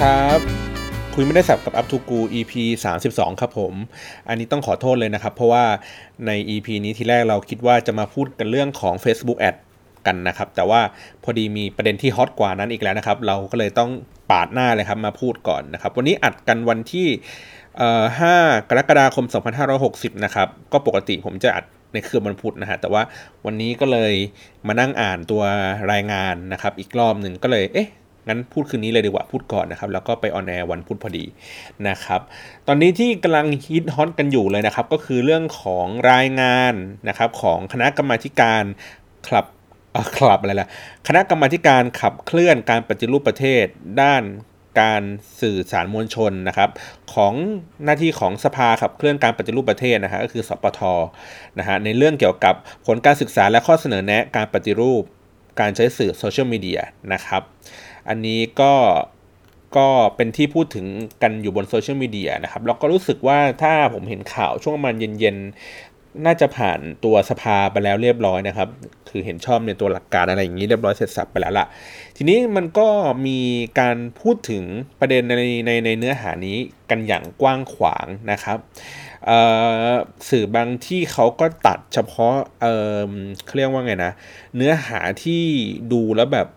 ครับ คุยไม่ได้สับกับ Up to Go EP 32 ครับผม อันนี้ต้องขอโทษเลยนะครับ เพราะว่าใน EP นี้ทีแรกเราคิดว่าจะมาพูดกันเรื่องของ Facebook Ad กันนะครับ แต่ว่าพอดีมีประเด็นที่ฮอตกว่านั้นอีกแล้วนะครับ เราก็เลยต้องปาดหน้าเลยครับมาพูดก่อนนะครับ วันนี้อัดกันวันที่5กรกฎาคม 2560 นะครับ ก็ปกติผมจะอัดในคืนวันพุธนะฮะ แต่ว่าวันนี้ก็เลยมานั่งอ่านตัวรายงานนะครับ อีกรอบหนึ่งก็เลย เอ๊ะ งั้นพูดคืนนี้เลยดีกว่าพูดก่อนนะครับ แล้วก็ไป on air วันพุธพอดีนะครับ ตอนนี้ที่กำลังฮิตฮอตกันอยู่เลยนะครับ ก็คือเรื่องของรายงานนะครับของคณะกรรมาการคลับคลับอะไรล่ะคณะกรรมาการขับเคลื่อนการปฏิรูปประเทศด้านการสื่อสารมวลชนนะครับของหน้าที่ของสภาขับเคลื่อนการปฏิรูปประเทศนะฮะก็คือสปทนะฮะในเรื่องเกี่ยวกับผลการศึกษาและข้อเสนอแนะการปฏิรูปการใช้สื่อโซเชียลมีเดียนะครับ อันนี้ก็ก็เป็นที่พูดถึงกันอยู่บนโซเชียลมีเดียนะครับ แล้วก็รู้สึกว่าถ้าผมเห็นข่าวช่วงมันเย็นๆ น่าจะผ่านตัวสภาไปแล้วเรียบร้อยนะครับ คือเห็นชอบในตัวหลักการอะไรอย่างนี้เรียบร้อยเสร็จสับไปแล้วล่ะ ทีนี้มันก็มีการพูดถึงประเด็นในในในเนื้อหานี้กันอย่างกว้างขวางนะครับสื่อบางที่เขาก็ตัดเฉพาะเเขาเรียกว่าไงนะ เนื้อหาที่ดูแล้วแบบ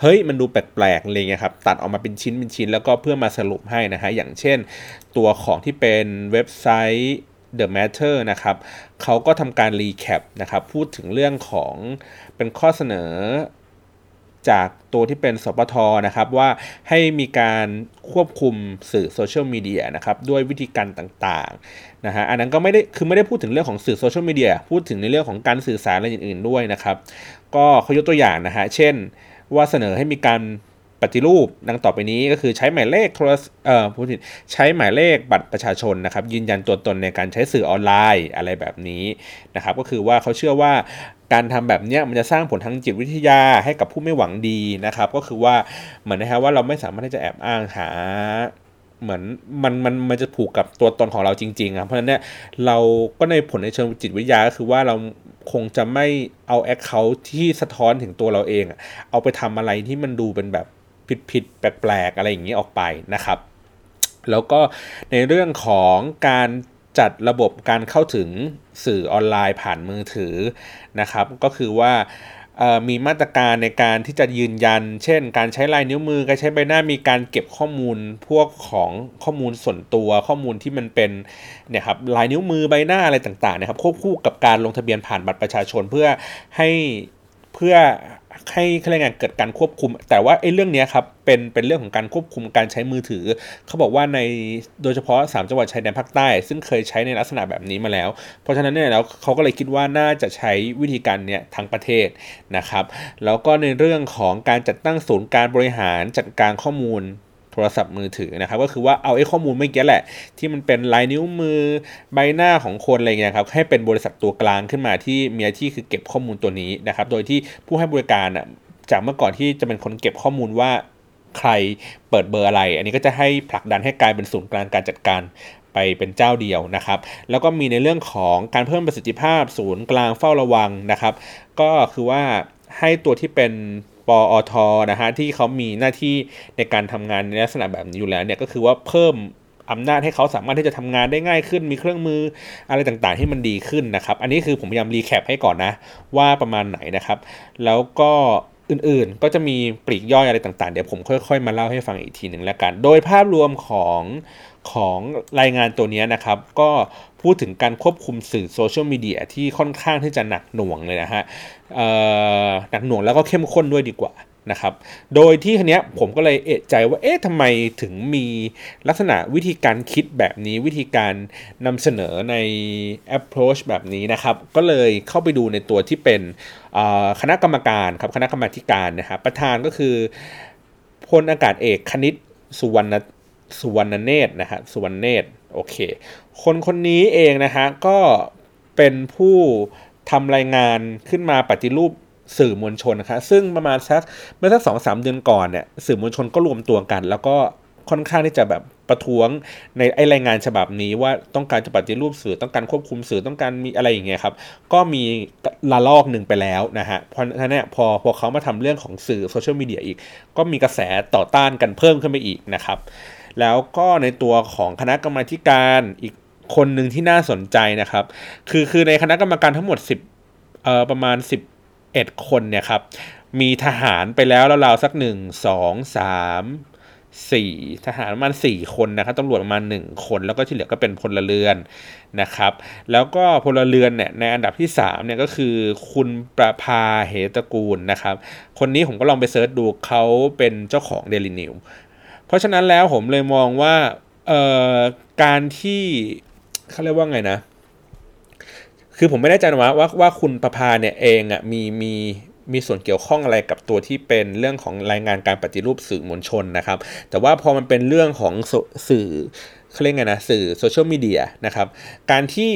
เฮ้ยมันดูแปลกๆอะไรเงี้ยครับตัดออกมาเป็นชิ้นเป็นชิ้นแล้วก็เพื่อมาสรุปให้นะฮะอย่างเช่น ตัวของที่เป็นเว็บไซต์ The Matter นะครับเขาก็ทำการรีแคปนะครับพูดถึงเรื่องของเป็นข้อเสนอจากตัวที่เป็นสปทนะครับว่าให้มีการควบคุมสื่อโซเชียลมีเดียนะครับด้วยวิธีการต่างๆนะฮะอันนั้นก็ไม่ได้คือไม่ได้พูดถึงเรื่องของสื่อโซเชียลมีเดียพูดถึงในเรื่องของการสื่อสารอะไรอื่นๆด้วยนะครับ ก็เขายกตัวอย่างนะฮะเช่น ว่าเสนอให้มีการปฏิรูปดังต่อไปนี้ก็คือใช้หมายเลขโทรเอ่อพูดผิดใช้หมายเลขบัตรประชาชนนะครับ ยืนยันตัวตนในการใช้สื่อออนไลน์อะไรแบบนี้นะครับ ก็คือว่าเขาเชื่อว่าการทำแบบนี้มันจะสร้างผลทางจิตวิทยาให้กับผู้ไม่หวังดีนะครับ ก็คือว่าเหมือนนะครับว่าเราไม่สามารถที่จะแอบอ้างหาเหมือนมันมันมันจะผูกกับตัวตนของเราจริงๆครับเพราะฉะนั้นเนี่ยเราก็ในผลในเชิงจิตวิทยาก็คือว่าเรา คงจะไม่เอาแอคเคาท์ที่สะท้อนถึงตัวเราเองเอาไปทำอะไรที่มันดูเป็นแบบผิดๆแปลกๆอะไรอย่างนี้ออกไปนะครับ แล้วก็ในเรื่องของการจัดระบบการเข้าถึงสื่อออนไลน์ผ่านมือถือนะครับ ก็คือว่า มีมาตรการในการที่จะยืนยัน เช่น การใช้ลายนิ้วมือ การใช้ใบหน้ามีการเก็บข้อมูลพวกของข้อมูลส่วนตัวข้อมูลที่มันเป็นเนี่ยครับลายนิ้วมือใบหน้าอะไรต่างๆนะครับควบคู่กับการลงทะเบียนผ่านบัตรประชาชนเพื่อให้เพื่อ ให้ข้าราชกานเกิดการควบคุม แต่ว่าไอ้เรื่องนี้ครับเป็นเป็นเรื่องของการควบคุมการใช้มือถือ เขาบอกว่าในโดยเฉพาะ 3 จังหวัดชายแดนภาคใต้ ซึ่งเคยใช้ในลักษณะแบบนี้มาแล้ว เพราะฉะนั้นเนี่ยแล้วเขาก็เลยคิดว่าน่าจะใช้วิธีการเนี้ยทั้งประเทศนะครับ แล้วก็ในเรื่องของการจัดตั้งศูนย์การบริหารจัดการข้อมูล รศัพท์มือถือนะครับก็คือว่าเอาไอ้ข้อมูลเมื่อกี้แหละ ที่มันเป็นลายนิ้วมือใบหน้าของคนอะไรเงี้ยครับให้เป็นบริษัทตัวกลางขึ้นมาที่มีหน้าที่คือเก็บข้อมูลตัวนี้นะครับโดยที่ผู้ให้บริการอะจากเมื่อก่อนที่จะเป็นคนเก็บข้อมูลว่าใครเปิดเบอร์อะไร อันนี้ก็จะให้ผลักดันให้กลายเป็นศูนย์กลางการจัดการไปเป็นเจ้าเดียวนะครับ แล้วก็มีในเรื่องของการเพิ่มประสิทธิภาพศูนย์กลางเฝ้าระวังนะครับ ก็คือว่าให้ตัวที่เป็น ปอทนะฮะที่เขามีหน้าที่ในการทำงานในลักษณะแบบนี้อยู่แล้วเนี่ยก็คือว่าเพิ่มอำนาจให้เขาสามารถที่จะทำงานได้ง่ายขึ้น มีเครื่องมืออะไรต่างๆที่มันดีขึ้นนะครับ อันนี้คือผมพยายามรีแคปให้ก่อนนะ ว่าประมาณไหนนะครับ แล้วก็อื่นๆ ก็จะมีปลีกย่อยอะไรต่างๆ เดี๋ยวผมค่อยๆ มาเล่าให้ฟังอีกทีหนึ่งแล้วกัน โดยภาพรวมของของรายงานตัวนี้นะครับ ก็ พูดถึงการควบคุมสื่อโซเชียลมีเดียที่ค่อนข้างที่จะหนักหน่วงเลยนะฮะหนักหน่วงแล้วก็เข้มข้นด้วยดีกว่านะครับ โดยที่คันนี้ผมก็เลยเอะใจว่า เอ๊ะทำไมถึงมีลักษณะวิธีการคิดแบบนี้ วิธีการนำเสนอใน approach แบบนี้นะครับ ก็เลยเข้าไปดูในตัวที่เป็นคณะกรรมการครับ คณะกรรมาการนะครับประธานก็คือพลอากาศเอกคณิตสุวรรณสุวรรณเนตรนะฮะสุวรรณเนตร โอเค คนคนนี้เองนะฮะก็เป็นผู้ทำรายงานขึ้นมาปฏิรูปสื่อมวลชนนะครับซึ่งประมาณสักเมื่อสักสองสามเดือนก่อนเนี่ยสื่อมวลชนก็รวมตัวกัน แล้วก็ค่อนข้างที่จะแบบประท้วงในไอรายงานฉบับนี้ว่าต้องการจะปฏิรูปสื่อต้องการควบคุมสื่อต้องการมีอะไรอย่างเงี้ยครับ ก็มีละลอกหนึ่งไปแล้วนะฮะเพราะฉะนั้นเนี่ยพอพอเขามาทำเรื่องของสื่อโซเชียลมีเดียอีก ก็มีกระแสต่อต้านกันเพิ่มขึ้นไปอีกนะครับ แล้วก็ในตัวของคณะกรรมาการอีกคนหนึ่งที่น่าสนใจนะครับ คือคือในคณะกรรมการทั้งหมด 10เอ่อประมาณ 11 คนเนี่ยครับ มีทหารไปแล้วราวๆสักหนึ่งสองสามสี่ทหารประมาณสี่คนนะครับตำรวจประมาณหนึ่งคน แล้วก็ที่เหลือก็เป็นพลเรือนนะครับ แล้วก็พลเรือนเนี่ยในอันดับที่สามเนี่ยก็คือคุณประภาเหตกูลนะครับ คนนี้ผมก็ลองไปเซิร์ชดูเขาเป็นเจ้าของเดลินิว เพราะฉะนั้นแล้วผมเลยมองว่าเออการที่เขาเรียกว่าไงนะ คือผมไม่แน่ใจนะว่าว่าว่าคุณประภาเนี่ยเองอะมีมีมีส่วนเกี่ยวข้องอะไรกับตัวที่เป็นเรื่องของรายงานการปฏิรูปสื่อมวลชนนะครับ แต่ว่าพอมันเป็นเรื่องของสื่อเขาเรียกไงนะสื่อโซเชียลมีเดียนะครับ การที่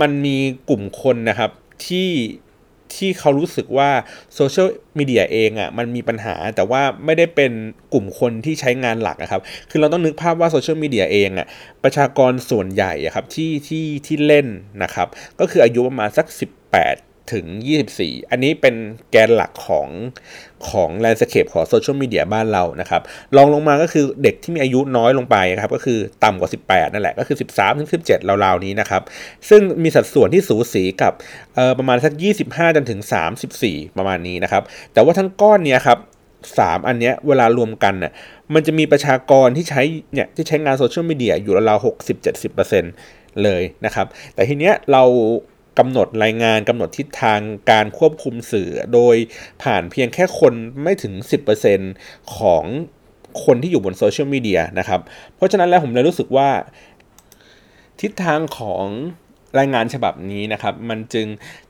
มันมีกลุ่มคนนะครับที่ ที่เขารู้สึกว่าโซเชียลมีเดียเองอะ่ะมันมีปัญหาแต่ว่าไม่ได้เป็นกลุ่มคนที่ใช้งานหลักนะครับ คือเราต้องนึกภาพว่าโซเชียลมีเดียเองอะ่ะประชากรส่วนใหญ่อะครับที่ที่ที่เล่นนะครับ ก็คืออายุประมาณสัก 18 ถึง 24 อันนี้เป็นแกนหลักของของแลนด์สเคปของโซเชียลมีเดียบ้านเรานะครับลองลงมาก็คือเด็กที่มีอายุน้อยลงไปครับก็คือต่ำกว่า 18 นั่นแหละก็คือ 13 ถึง 17 ราวๆนี้นะครับ ซึ่งมีสัดส่วนที่สูสีกับประมาณสัก 25 จนถึง 34 ประมาณนี้นะครับ แต่ว่าทั้งก้อนเนี้ยครับสามอันเนี้ยเวลารวมกันน่ะมันจะมีประชากรที่ใช้เนี่ยที่ใช้งานโซเชียลมีเดียอยู่ราวๆหกสิบเจ็ดสิบเปอร์เซ็นต์เลยนะครับ แต่ทีเนี้ยเรา กำหนดรายงานกำหนดทิศทางการควบคุมสื่อ โดยผ่านเพียงแค่คนไม่ถึง 10%ของคนที่อยู่บนโซเชียลมีเดียนะครับ เพราะฉะนั้นแล้วผมเลยรู้สึกว่า ทิศทางของรายงานฉบับนี้นะครับ มันจึง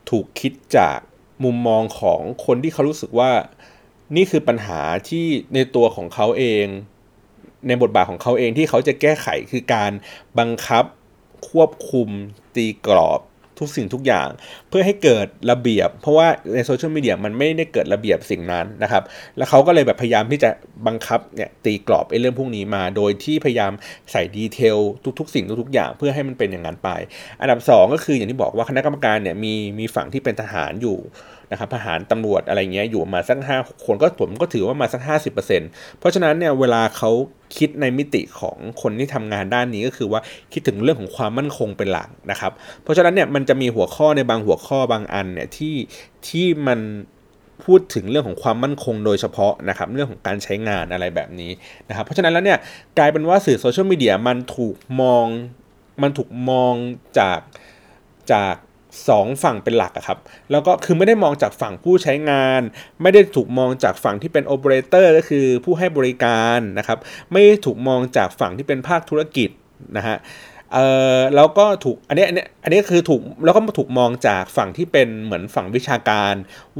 ถูกคิดจากมุมมองของคนที่เขารู้สึกว่านี่คือปัญหาที่ในตัวของเขาเอง ในบทบาทของเขาเองที่เขาจะแก้ไขคือการบังคับควบคุมตีกรอบ ทุกสิ่งทุกอย่าง เพื่อให้เกิดระเบียบ เพราะว่าในโซเชียลมีเดียมันไม่ได้เกิดระเบียบสิ่งนั้นนะครับ แล้วเขาก็เลยแบบพยายามที่จะบังคับเนี่ยตีกรอบไอ้เรื่องพวกนี้มา โดยที่พยายามใส่ detail ทุกๆ สิ่งทุกๆอย่าง เพื่อให้มันเป็นอย่างนั้นไป อันดับ 2 ก็คืออย่างที่บอกว่าคณะกรรมการเนี่ยมีมีฝั่งที่เป็นทหารอยู่ นะครับทหารตำรวจอะไรเงี้ยอยู่มาสักห้าคนก็ผมก็ถือว่ามาสักห้าสิบเปอร์เซ็นต์เพราะฉะนั้นเนี่ยเวลาเขาคิดในมิติของคนที่ทำงานด้านนี้ก็คือว่าคิดถึงเรื่องของความมั่นคงเป็นหลักนะครับ เพราะฉะนั้นเนี่ยมันจะมีหัวข้อในบางหัวข้อบางอันเนี่ยที่ที่มันพูดถึงเรื่องของความมั่นคงโดยเฉพาะนะครับเรื่องของการใช้งานอะไรแบบนี้นะครับเพราะฉะนั้นแล้วเนี่ยกลายเป็นว่าสื่อโซเชียลมีเดียมันถูกมองมันถูกมองจากจาก สองฝั่งเป็นหลักอะครับ แล้วก็คือไม่ได้มองจากฝั่งผู้ใช้งาน ไม่ได้ถูกมองจากฝั่งที่เป็นโอเปอเรเตอร์ก็คือผู้ให้บริการนะครับ ไม่ถูกมองจากฝั่งที่เป็นภาคธุรกิจนะฮะเอ่อแล้วก็ถูกอันนี้อันนี้อันนี้คือถูกแล้วก็ถูกมองจากฝั่งที่เป็นเหมือนฝั่งวิชาการ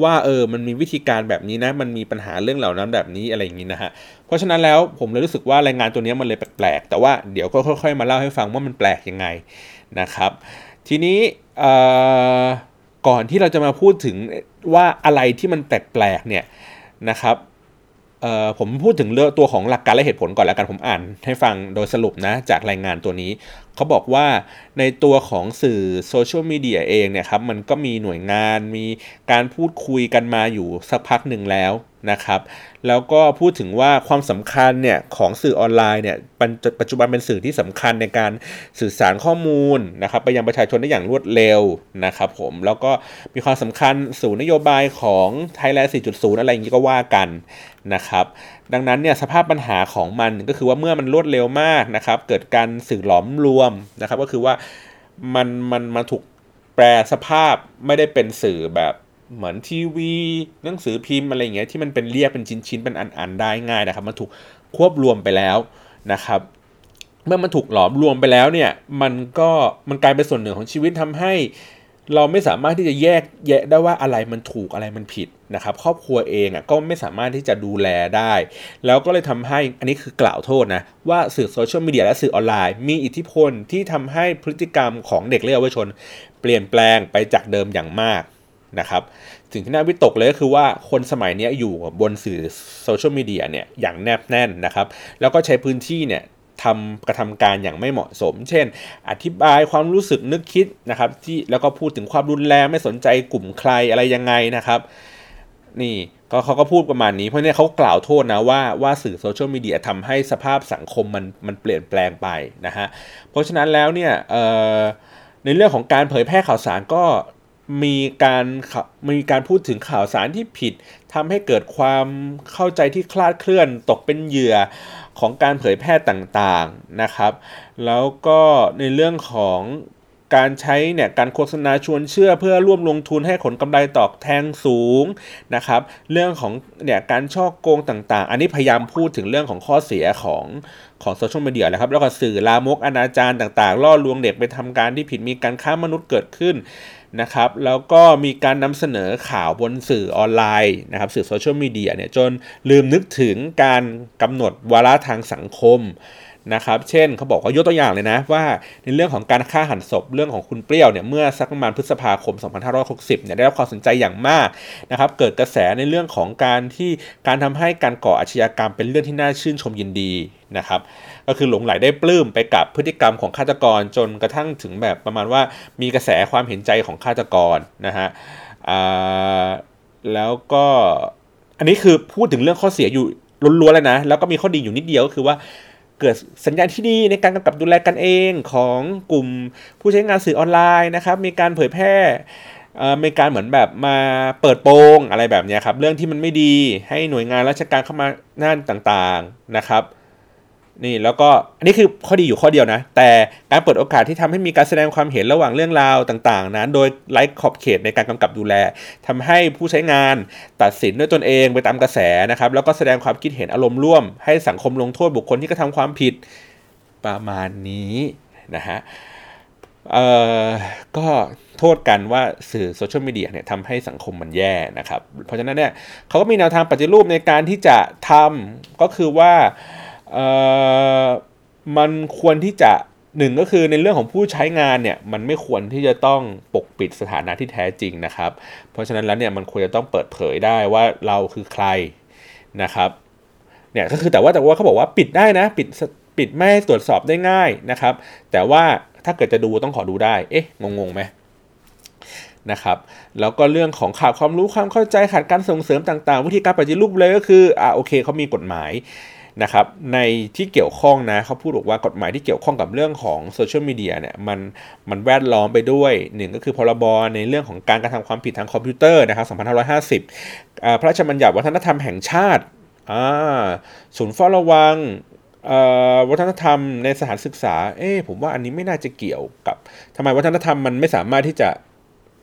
ว่าเออมันมีวิธีการแบบนี้นะ มันมีปัญหาเรื่องเหล่านั้นแบบนี้อะไรอย่างนี้นะฮะเพราะฉะนั้นแล้วผมเลยรู้สึกว่ารายงานตัวนี้มันเลยแปลกๆแต่ว่าเดี๋ยวก็ค่อยๆ มาเล่าให้ฟังว่ามันแปลกยังไงนะครับ ทีนี้ ก่อนที่เราจะมาพูดถึงว่าอะไรที่มันแปลกๆเนี่ยนะครับผมพูดถึงเรื่องตัวของหลักการและเหตุผลก่อนแล้วกันผมอ่านให้ฟังโดยสรุปนะจากรายงานตัวนี้ เขาบอกว่าในตัวของสื่อโซเชียลมีเดียเองเนี่ยครับมันก็มีหน่วยงานมีการพูดคุยกันมาอยู่สักพักหนึ่งแล้ว นะครับ แล้วก็พูดถึงว่าความสำคัญเนี่ยของสื่อออนไลน์เนี่ยปัจจุบันเป็นสื่อที่สำคัญในการสื่อสารข้อมูลนะครับไปยังประชาชนได้อย่างรวดเร็วนะครับผมแล้วก็มีความสำคัญสู่นโยบายของ Thailand 4.0 อะไรอย่างนี้ก็ว่ากันนะครับดังนั้นเนี่ยสภาพปัญหาของมันก็คือว่าเมื่อมันรวดเร็วมากนะครับเกิดการสื่อหลอมรวมนะครับก็คือว่ามันมันมาถูกแปลสภาพไม่ได้เป็นสื่อแบบ เหมือนทีวีหนังสือพิมพ์อะไรเงี้ยที่มันเป็นเรียกเป็นชิ้นๆเป็นอันๆได้ง่ายนะครับ มันถูกควบรวมไปแล้วนะครับ เมื่อมันถูกหลอมรวมไปแล้วเนี่ยมันก็มันกลายเป็นส่วนหนึ่งของชีวิตทำให้เราไม่สามารถที่จะแยกแยะได้ว่าอะไรมันถูกอะไรมันผิดนะครับ ครอบครัวเองอะก็ไม่สามารถที่จะดูแลได้ แล้วก็เลยทำให้อันนี้คือกล่าวโทษนะ ว่าสื่อโซเชียลมีเดียและสื่อออนไลน์ มีอิทธิพลที่ทำให้พฤติกรรมของเด็กและเยาวชน เปลี่ยนแปลงไปจากเดิมอย่างมาก นะครับสิ่งที่น่าวิตกเลยก็คือว่าคนสมัยนี้อยู่บนสื่อโซเชียลมีเดียเนี่ยอย่างแนบแน่นนะครับแล้วก็ใช้พื้นที่เนี่ยทำกระทำการอย่างไม่เหมาะสม เช่น อธิบายความรู้สึกนึกคิดนะครับที่แล้วก็พูดถึงความรุนแรงไม่สนใจกลุ่มใครอะไรยังไงนะครับ นี่ก็เขาก็พูดประมาณนี้เพราะเนี่ยเขากล่าวโทษนะว่าว่าสื่อโซเชียลมีเดียทำให้สภาพสังคมมันมันเปลี่ยนแปลงไปนะฮะเพราะฉะนั้นแล้วเนี่ยในเรื่องของการเผยแพร่ข่าวสารก็ มีการมีการพูดถึงข่าวสารที่ผิดทำให้เกิดความเข้าใจที่คลาดเคลื่อนตกเป็นเหยื่อของการเผยแพร่ต่างๆนะครับ แล้วก็ในเรื่องของการใช้เนี่ยการโฆษณาชวนเชื่อเพื่อร่วมลงทุนให้ผลกำไรตอบแทนสูงนะครับ เรื่องของเนี่ยการช่อโกงต่างๆ อันนี้พยายามพูดถึงเรื่องของข้อเสียของของโซเชียลมีเดียนะครับ แล้วก็สื่อลามกอนาจารต่างๆ ล่อลวงเด็กไปทำการที่ผิดมีการค้ามนุษย์เกิดขึ้น นะครับแล้วก็มีการนำเสนอข่าวบนสื่อออนไลน์นะครับสื่อโซเชียลมีเดียเนี่ยจนลืมนึกถึงการกำหนดวาระทางสังคม นะครับ เช่นเขาบอกว่ายกตัวอย่างเลยนะว่าในเรื่องของการฆ่าหันศพเรื่องของคุณเปรี้ยวเนี่ยเมื่อสักประมาณพฤษภาคม 2560 เนี่ยได้รับความสนใจอย่างมากนะครับเกิดกระแสในเรื่องของการที่การทำให้การก่ออาชญากรรมเป็นเรื่องที่น่าชื่นชมยินดีนะครับก็คือหลงไหลได้ปลื้มไปกับพฤติกรรมของฆาตกรจนกระทั่งถึงแบบประมาณว่ามีกระแสความเห็นใจของฆาตกรนะฮะแล้วก็อันนี้คือพูดถึงเรื่องข้อเสียอยู่ล้วนๆเลยนะ แล้วก็มีข้อดีอยู่นิดเดียวก็คือว่า เกิดสัญญาณที่ดีในการกำกับดูแลกันเองของกลุ่มผู้ใช้งานสื่อออนไลน์นะครับมีการเผยแพร่มีการเหมือนแบบมาเปิดโปงอะไรแบบนี้ครับเรื่องที่มันไม่ดีให้หน่วยงานราชการเข้ามาน่านต่างๆนะครับ นี่แล้วก็อันนี้คือข้อดีอยู่ข้อเดียวนะ แต่การเปิดโอกาสที่ทำให้มีการแสดงความเห็นระหว่างเรื่องราวต่างๆนั้นโดยไร้ขอบเขตในการกำกับดูแลทำให้ผู้ใช้งานตัดสินด้วยตนเองไปตามกระแสนะครับ แล้วก็แสดงความคิดเห็นอารมณ์ร่วม ให้สังคมลงโทษบุคคลที่กระทาความผิดประมาณนี้นะฮะเอ่อก็โทษกันว่าสื่อโซเชียลมีเดียเนี่ยทำให้สังคมมันแย่นะครับ เพราะฉะนั้นเนี่ยเขาก็มีแนวทางปฏิรูปในการที่จะทำก็คือว่า มันควรที่จะหนึ่งก็คือในเรื่องของผู้ใช้งานเนี่ยมันไม่ควรที่จะต้องปกปิดสถานะที่แท้จริงนะครับ เพราะฉะนั้นแล้วเนี่ยมันควรจะต้องเปิดเผยได้ว่าเราคือใครนะครับเนี่ยก็คือแต่ว่าแต่ว่าเขาบอกว่าปิดได้นะปิดปิดไม่ตรวจสอบได้ง่ายนะครับ แต่ว่าถ้าเกิดจะดูต้องขอดูได้ เอ๊ะงงๆไหมนะครับแล้วก็เรื่องของขาดความรู้ความเข้าใจขาดการส่งเสริมต่างๆ วิธีการปฏิรูปเลยก็คืออ่าโอเคเขามีกฎหมาย นะครับในที่เกี่ยวข้องนะเขาพูดบอกว่ากฎหมายที่เกี่ยวข้องกับเรื่องของโซเชียลมีเดียเนี่ยมันมันแวดล้อมไปด้วยหนึ่งก็คือพรบในเรื่องของการกระทำความผิดทางคอมพิวเตอร์นะครับ2550 พระราชบัญญัติวัฒนธรรมแห่งชาติศูนย์เฝ้าระวังวัฒนธรรมในสถานศึกษา เอ๊ผมว่าอันนี้ไม่น่าจะเกี่ยวกับทำไมวัฒนธรรมมันไม่สามารถที่จะ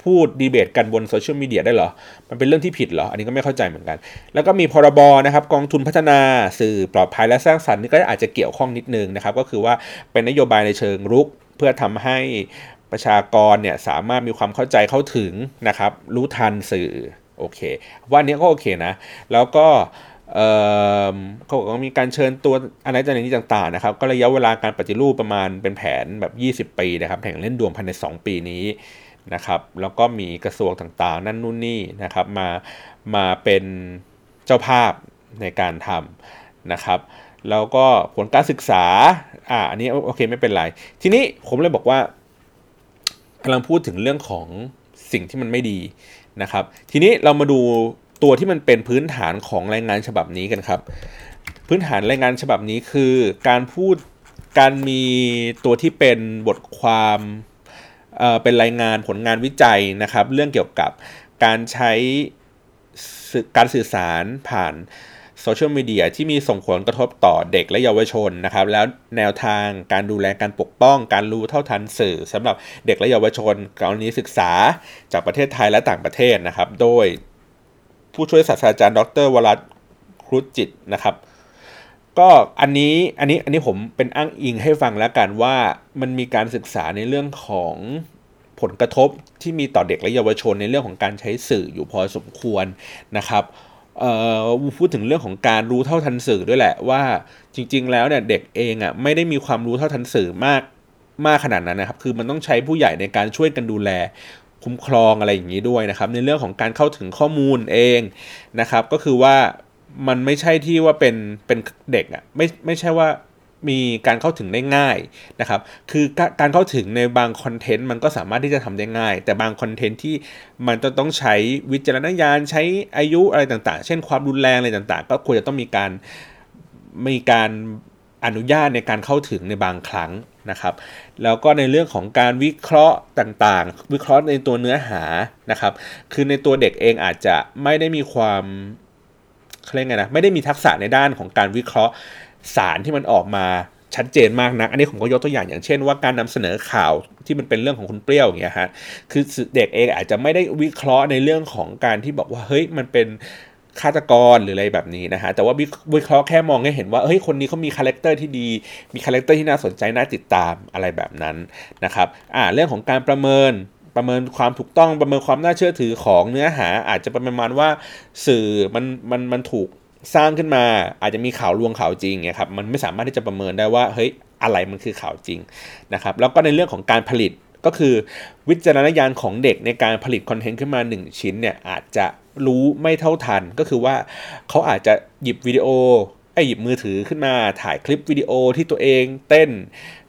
พูดดีเบตกันบนโซเชียลมีเดียได้เหรอ มันเป็นเรื่องที่ผิดเหรอ อันนี้ก็ไม่เข้าใจเหมือนกัน แล้วก็มีพรบนะครับกองทุนพัฒนาสื่อปลอดภัยและสร้างสรรค์นี่ก็อาจจะเกี่ยวข้องนิดนึงนะครับ ก็คือว่าเป็นนโยบายในเชิงรุกเพื่อทำให้ประชากรเนี่ยสามารถมีความเข้าใจเข้าถึงนะครับรู้ทันสื่อโอเคว่านี้ก็โอเคนะ แล้วก็เขาบอกว่ามีการเชิญตัวอะไรต่างๆนี้ต่างๆนะครับ ก็ระยะเวลาการปฏิรูปประมาณเป็นแผนแบบ 20 ปีนะครับแห่งเล่นดวงภายใน 2 ปีนี้ นะครับ แล้วก็มีกระทรวงต่างๆ นั่นนู่นนี่นะครับ มามาเป็นเจ้าภาพในการทำนะครับ แล้วก็ผลการศึกษาอ่าอันนี้โอเคไม่เป็นไรทีนี้ผมเลยบอกว่ากำลังพูดถึงเรื่องของสิ่งที่มันไม่ดีนะครับ ทีนี้เรามาดูตัวที่มันเป็นพื้นฐานของรายงานฉบับนี้กันครับ พื้นฐานรายงานฉบับนี้คือการพูดการมีตัวที่เป็นบทความ เป็นรายงานผลงานวิจัยนะครับ เรื่องเกี่ยวกับการใช้การสื่อสารผ่านโซเชียลมีเดียที่มีส่งผลกระทบต่อเด็กและเยาวชนนะครับ แล้วแนวทางการดูแลการปกป้อง การรู้เท่าทันสื่อสำหรับเด็กและเยาวชนกรณีศึกษาจากประเทศไทยและต่างประเทศนะครับ โดยผู้ช่วยศาสตราจารย์ ดรวรัตครุจิตนะครับ ก็อันนี้อันนี้อันนี้ผมเป็นอ้างอิงให้ฟังแล้วกันว่ามันมีการศึกษาในเรื่องของผลกระทบที่มีต่อเด็กและเยาวชนในเรื่องของการใช้สื่ออยู่พอสมควรนะครับพูดถึงเรื่องของการรู้เท่าทันสื่อด้วยแหละว่าจริง ๆ แล้วเนี่ยเด็กเองอะไม่ได้มีความรู้เท่าทันสื่อมากมากขนาดนั้นนะครับ คือมันต้องใช้ผู้ใหญ่ในการช่วยกันดูแลคุ้มครองอะไรอย่างนี้ด้วยนะครับ ในเรื่องของการเข้าถึงข้อมูลเองนะครับ ก็คือว่า มันไม่ใช่ที่ว่าเป็นเป็นเด็กอะ่ะไม่ไม่ใช่ว่ามีการเข้าถึงได้ง่ายนะครับ คือการเข้าถึงในบางคอนเทนต์มันก็สามารถที่จะทำได้ง่าย แต่บางคอนเทนต์ที่มันจะต้องใช้วิจารณญาณใช้อายุอะไรต่างๆ เช่นความรุนแรงอะไรต่างๆ ก็ควรจะต้องมีการมีการอนุญาตในการเข้าถึงในบางครั้งนะครับ แล้วก็ในเรื่องของการวิเคราะห์ต่างๆ วิเคราะห์ในตัวเนื้อหานะครับ คือในตัวเด็กเองอาจจะไม่ได้มีความ เขาเรียกไงนะไม่ได้มีทักษะในด้านของการวิเคราะห์สารที่มันออกมาชัดเจนมากนะ อันนี้ผมก็ยกตัวอย่างอย่างเช่นว่าการนำเสนอข่าวที่มันเป็นเรื่องของคุณเปรี้ยวอย่างเงี้ยฮะ คือเด็กเองอาจจะไม่ได้วิเคราะห์ในเรื่องของการที่บอกว่าเฮ้ยมันเป็นฆาตกรหรืออะไรแบบนี้นะฮะ แต่ว่าวิเคราะห์แค่มองให้เห็นว่าเฮ้ยคนนี้เขามี character ที่ดี มี character ที่น่าสนใจน่าติดตามอะไรแบบนั้นนะครับ อ่าเรื่องของการประเมิน ประเมินความถูกต้องประเมินความน่าเชื่อถือของเนื้อหา อาจจะประมาณว่าสื่อมันมันมันถูกสร้างขึ้นมาอาจจะมีข่าวลวงข่าวจริงไงครับมันไม่สามารถที่จะประเมินได้ว่าเฮ้ยอะไรมันคือข่าวจริงนะครับแล้วก็ในเรื่องของการผลิตก็คือวิจารณญาณของเด็กในการผลิตคอนเทนต์ขึ้นมา 1 ชิ้นเนี่ยอาจจะรู้ไม่เท่าทัน ก็คือว่าเขาอาจจะหยิบวิดีโอไอหยิบมือถือขึ้นมาถ่ายคลิปวิดีโอที่ตัวเองเต้น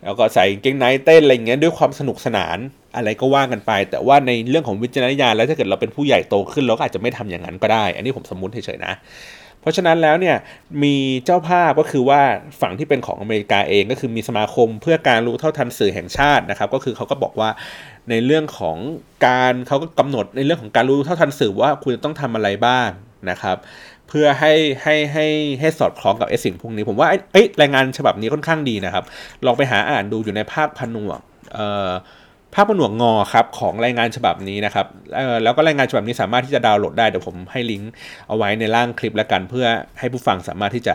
แล้วก็ใส่เกงไนเต้นอะไรเงี้ยด้วยความสนุกสนาน อะไรก็ว่ากันไป แต่ว่าในเรื่องของวิจารณญาณแล้วถ้าเกิดเราเป็นผู้ใหญ่โตขึ้นเราก็อาจจะไม่ทำอย่างนั้นก็ได้ อันนี้ผมสมมุติเฉยๆนะเพราะฉะนั้นแล้วเนี่ยมีเจ้าภาพก็คือว่าฝั่งที่เป็นของอเมริกาเองก็คือมีสมาคมเพื่อการรู้เท่าทันสื่อแห่งชาตินะครับ ก็คือเขาก็บอกว่าในเรื่องของการเขาก็กำหนดในเรื่องของการรู้เท่าทันสื่อว่าคุณจะต้องทำอะไรบ้างนะครับ เพื่อให้ให้ให้ให้สอดคล้องกับไอ้สิ่งพวกนี้ ผมว่าไอ้รายงานฉบับนี้ค่อนข้างดีนะครับ ลองไปหาอ่านดูอยู่ในภาคพนวกเอ่อ ภาพผนวกงอครับของรายงานฉบับนี้นะครับแล้วก็รายงานฉบับนี้สามารถที่จะดาวน์โหลดได้เดี๋ยวผมให้ลิงก์เอาไว้ในล่างคลิปแล้วกัน เพื่อให้ผู้ฟังสามารถที่จะ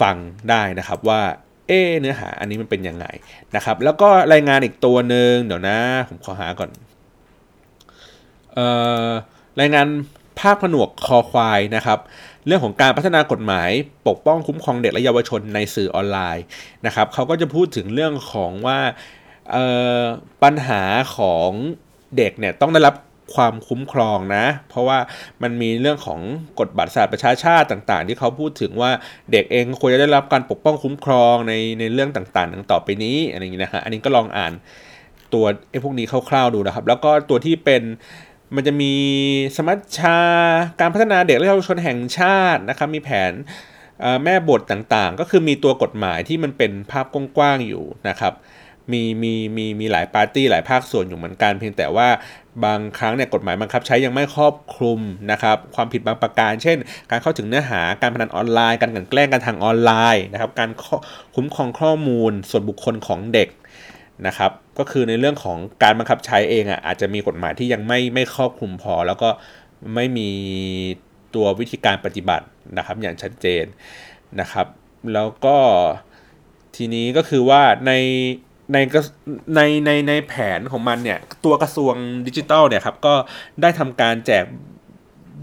ฟังได้นะครับว่าเอเนื้อหาอันนี้มันเป็นยังไงนะครับ แล้วก็รายงานอีกตัวหนึ่งเดี๋ยวนะ ผมขอหาก่อนรายงานภาคผนวกคอควายนะครับ เรื่องของการพัฒนากฎหมาย ปกป้องคุ้มครองเด็กและเยาวชนในสื่อออนไลน์นะครับเขาก็จะพูดถึงเรื่องของว่า ปัญหาของเด็กเนี่ยต้องได้รับความคุ้มครองนะ เพราะว่ามันมีเรื่องของกฎบัตรสาประชาชาติต่าง ๆ ที่เขาพูดถึงว่าเด็กเองควรจะได้รับการปกป้องคุ้มครองในในเรื่องต่างๆดังต่อไปนี้อะไรอย่างนี้นะฮะอันนี้ก็ลองอ่านตัวไอ้พวกนี้คร่าวๆดูนะครับ แล้วก็ตัวที่เป็นมันจะมีสมัชชาการพัฒนาเด็กและเยาวชนแห่งชาตินะครับมีแผนแม่บทต่างๆ ก็คือมีตัวกฎหมายที่มันเป็นภาพกว้างๆอยู่นะครับ มีมีมีมีหลายปาร์ตี้หลายภาคส่วนอยู่เหมือนกัน เพียงแต่ว่าบางครั้งเนี่ยกฎหมายบังคับใช้ยังไม่ครอบคลุมนะครับความผิดบางประการ เช่น การเข้าถึงเนื้อหาการพนันออนไลน์ การกันแกล้งกันทางออนไลน์นะครับการคุ้มครองข้อมูลส่วนบุคคลของเด็กนะครับก็คือในเรื่องของการบังคับใช้เองอะอาจจะมีกฎหมายที่ยังไม่ไม่ครอบคลุมพอ แล้วก็ไม่มีตัววิธีการปฏิบัตินะครับอย่างชัดเจนนะครับ แล้วก็ทีนี้ก็คือว่าใน ในในในในแผนของมันเนี่ย ตัวกระทรวงดิจิทัลเนี่ยครับ ก็ได้ทำการแจก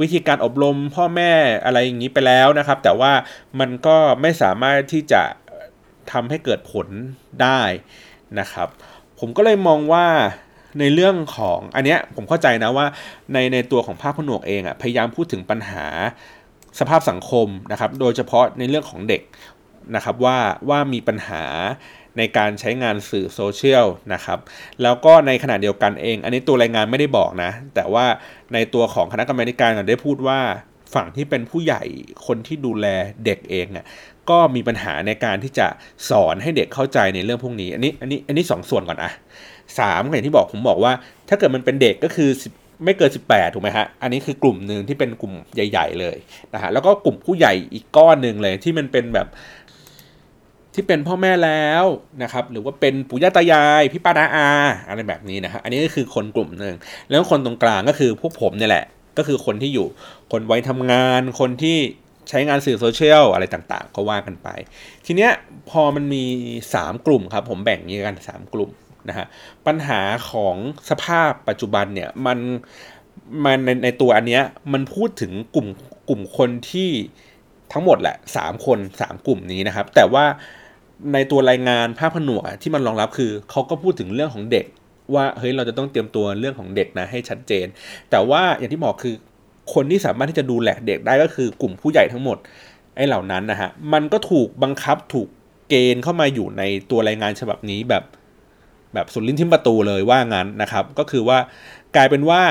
วิธีการอบรมพ่อแม่อะไรอย่างนี้ไปแล้วนะครับ แต่ว่ามันก็ไม่สามารถที่จะทำให้เกิดผลได้นะครับ ผมก็เลยมองว่าในเรื่องของอันเนี้ยผมเข้าใจนะว่าในในตัวของภาคผนวกเองอะ่ะพยายามพูดถึงปัญหาสภาพสังคมนะครับ โดยเฉพาะในเรื่องของเด็กนะครับว่าว่ามีปัญหา ในการใช้งานสื่อโซเชียลนะครับแล้วก็ในขณะเดียวกันเอง อันนี้ตัวรายงานไม่ได้บอกนะ แต่ว่าในตัวของคณะกรรมการได้พูดว่าฝั่งที่เป็นผู้ใหญ่คนที่ดูแลเด็กเองอะก็มีปัญหาในการที่จะสอนให้เด็กเข้าใจในเรื่องพวกนี้ อันนี้อันนี้อันนี้สองส่วนก่อนอะสามอย่างที่บอกผมบอกว่า ถ้าเกิดมันเป็นเด็กก็คือไม่เกิน 18 ถูกไหมฮะ อันนี้คือกลุ่มหนึ่งที่เป็นกลุ่มใหญ่ ๆ เลยนะฮะ แล้วก็กลุ่มผู้ใหญ่อีกก้อนหนึ่งเลยที่มันเป็นแบบ ที่เป็นพ่อแม่แล้วนะครับ หรือว่าเป็นปู่ย่าตายายพี่ป้าน้าอาอะไรแบบนี้นะครับอันนี้ก็คือคนกลุ่มหนึ่งแล้วคนตรงกลางก็คือพวกผมเนี่ยแหละ ก็คือคนที่อยู่คนไว้ทำงาน คนที่ใช้งานสื่อโซเชียลอะไรต่างๆ ก็ว่ากันไป ทีเนี้ยพอมันมี 3 กลุ่มครับ ผมแบ่งนี้กัน 3 กลุ่มนะฮะปัญหาของสภาพปัจจุบันเนี่ยมันมันในในตัวอันเนี้ยมันพูดถึงกลุ่มกลุ่มคนที่ทั้งหมดแหละ 3 คน 3 กลุ่มนี้นะครับ แต่ว่า ในตัวรายงานภาคผนวกที่มันรองรับคือเขาก็พูดถึงเรื่องของเด็ก ว่าเฮ้ยเราจะต้องเตรียมตัวเรื่องของเด็กนะให้ชัดเจน แต่ว่าอย่างที่บอกคือคนที่สามารถที่จะดูแลเด็กได้ก็คือกลุ่มผู้ใหญ่ทั้งหมดไอ้เหล่านั้นนะฮะมันก็ถูกบังคับถูกเกณฑ์เข้ามาอยู่ในตัวรายงานฉบับนี้แบบแบบสุดลิ้นทิมประตูเลยว่างั้นนะครับ ก็คือว่ากลายเป็นว่า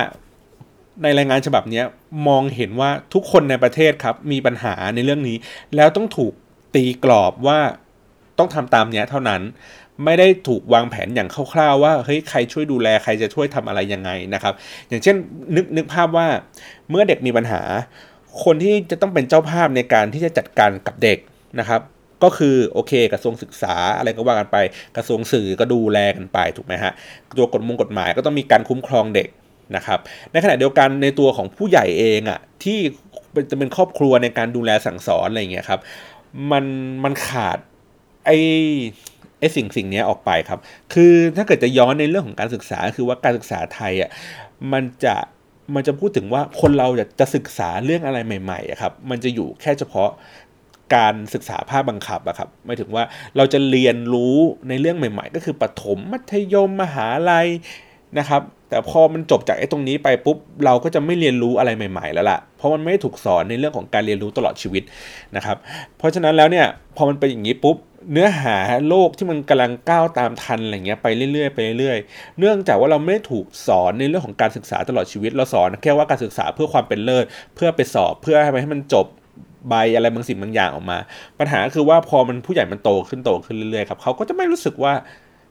ในรายงานฉบับนี้มองเห็นว่าทุกคนในประเทศครับมีปัญหาในเรื่องนี้ แล้วต้องถูกตีกรอบว่า ต้องทำตามเนี้ยเท่านั้นไม่ได้ถูกวางแผนอย่างคร่าวๆว่าเฮ้ยใครช่วยดูแลใครจะช่วยทำอะไรยังไงนะครับ อย่างเช่นนึกนึกภาพว่าเมื่อเด็กมีปัญหา คนที่จะต้องเป็นเจ้าภาพในการที่จะจัดการกับเด็กนะครับ ก็คือโอเคกระทรวงศึกษาอะไรก็ว่ากันไปกระทรวงสื่อก็ดูแลกันไปถูกไหมฮะตัวกฎมงกฎหมายก็ต้องมีการคุ้มครองเด็กนะครับ ในขณะเดียวกันในตัวของผู้ใหญ่เองอะ่ะที่จะเป็นครอบครัวในการดูแลสั่งสอนอะไรเงี้ยครับมันมันขาด ไอไอสิ่งสิ่งนี้ออกไปครับ คือถ้าเกิดจะย้อนในเรื่องของการศึกษา คือว่าการศึกษาไทยอะมันจะมันจะพูดถึงว่าคนเราจะจะศึกษาเรื่องอะไรใหม่ๆครับ มันจะอยู่แค่เฉพาะการศึกษาภาคบังคับอะครับหมายถึงว่าเราจะเรียนรู้ในเรื่องใหม่ ๆ ก็คือปฐมมัธยมมหาลัยนะครับ แต่พอมันจบจากไอ้ตรงนี้ไปปุ๊บเราก็จะไม่เรียนรู้อะไรใหม่ ๆ แล้วล่ะ เพราะมันไม่ถูกสอนในเรื่องของการเรียนรู้ตลอดชีวิตนะครับ เพราะฉะนั้นแล้วเนี่ยพอมันเป็นอย่างนี้ปุ๊บ เนื้อหาโลกที่มันกำลังก้าวตามทันอะไรเงี้ยไปเรื่อยๆไปเรื่อยๆ เนื่องจากว่าเราไม่ถูกสอนในเรื่องของการศึกษาตลอดชีวิต เราสอนแค่ว่าการศึกษาเพื่อความเป็นเลิศ เพื่อไปสอบเพื่อให้มันจบใบอะไรบางสิ่งบางอย่างออกมา ปัญหาคือว่าพอมันผู้ใหญ่มันโตขึ้นโตขึ้นเรื่อยๆครับเขาก็จะไม่รู้สึกว่า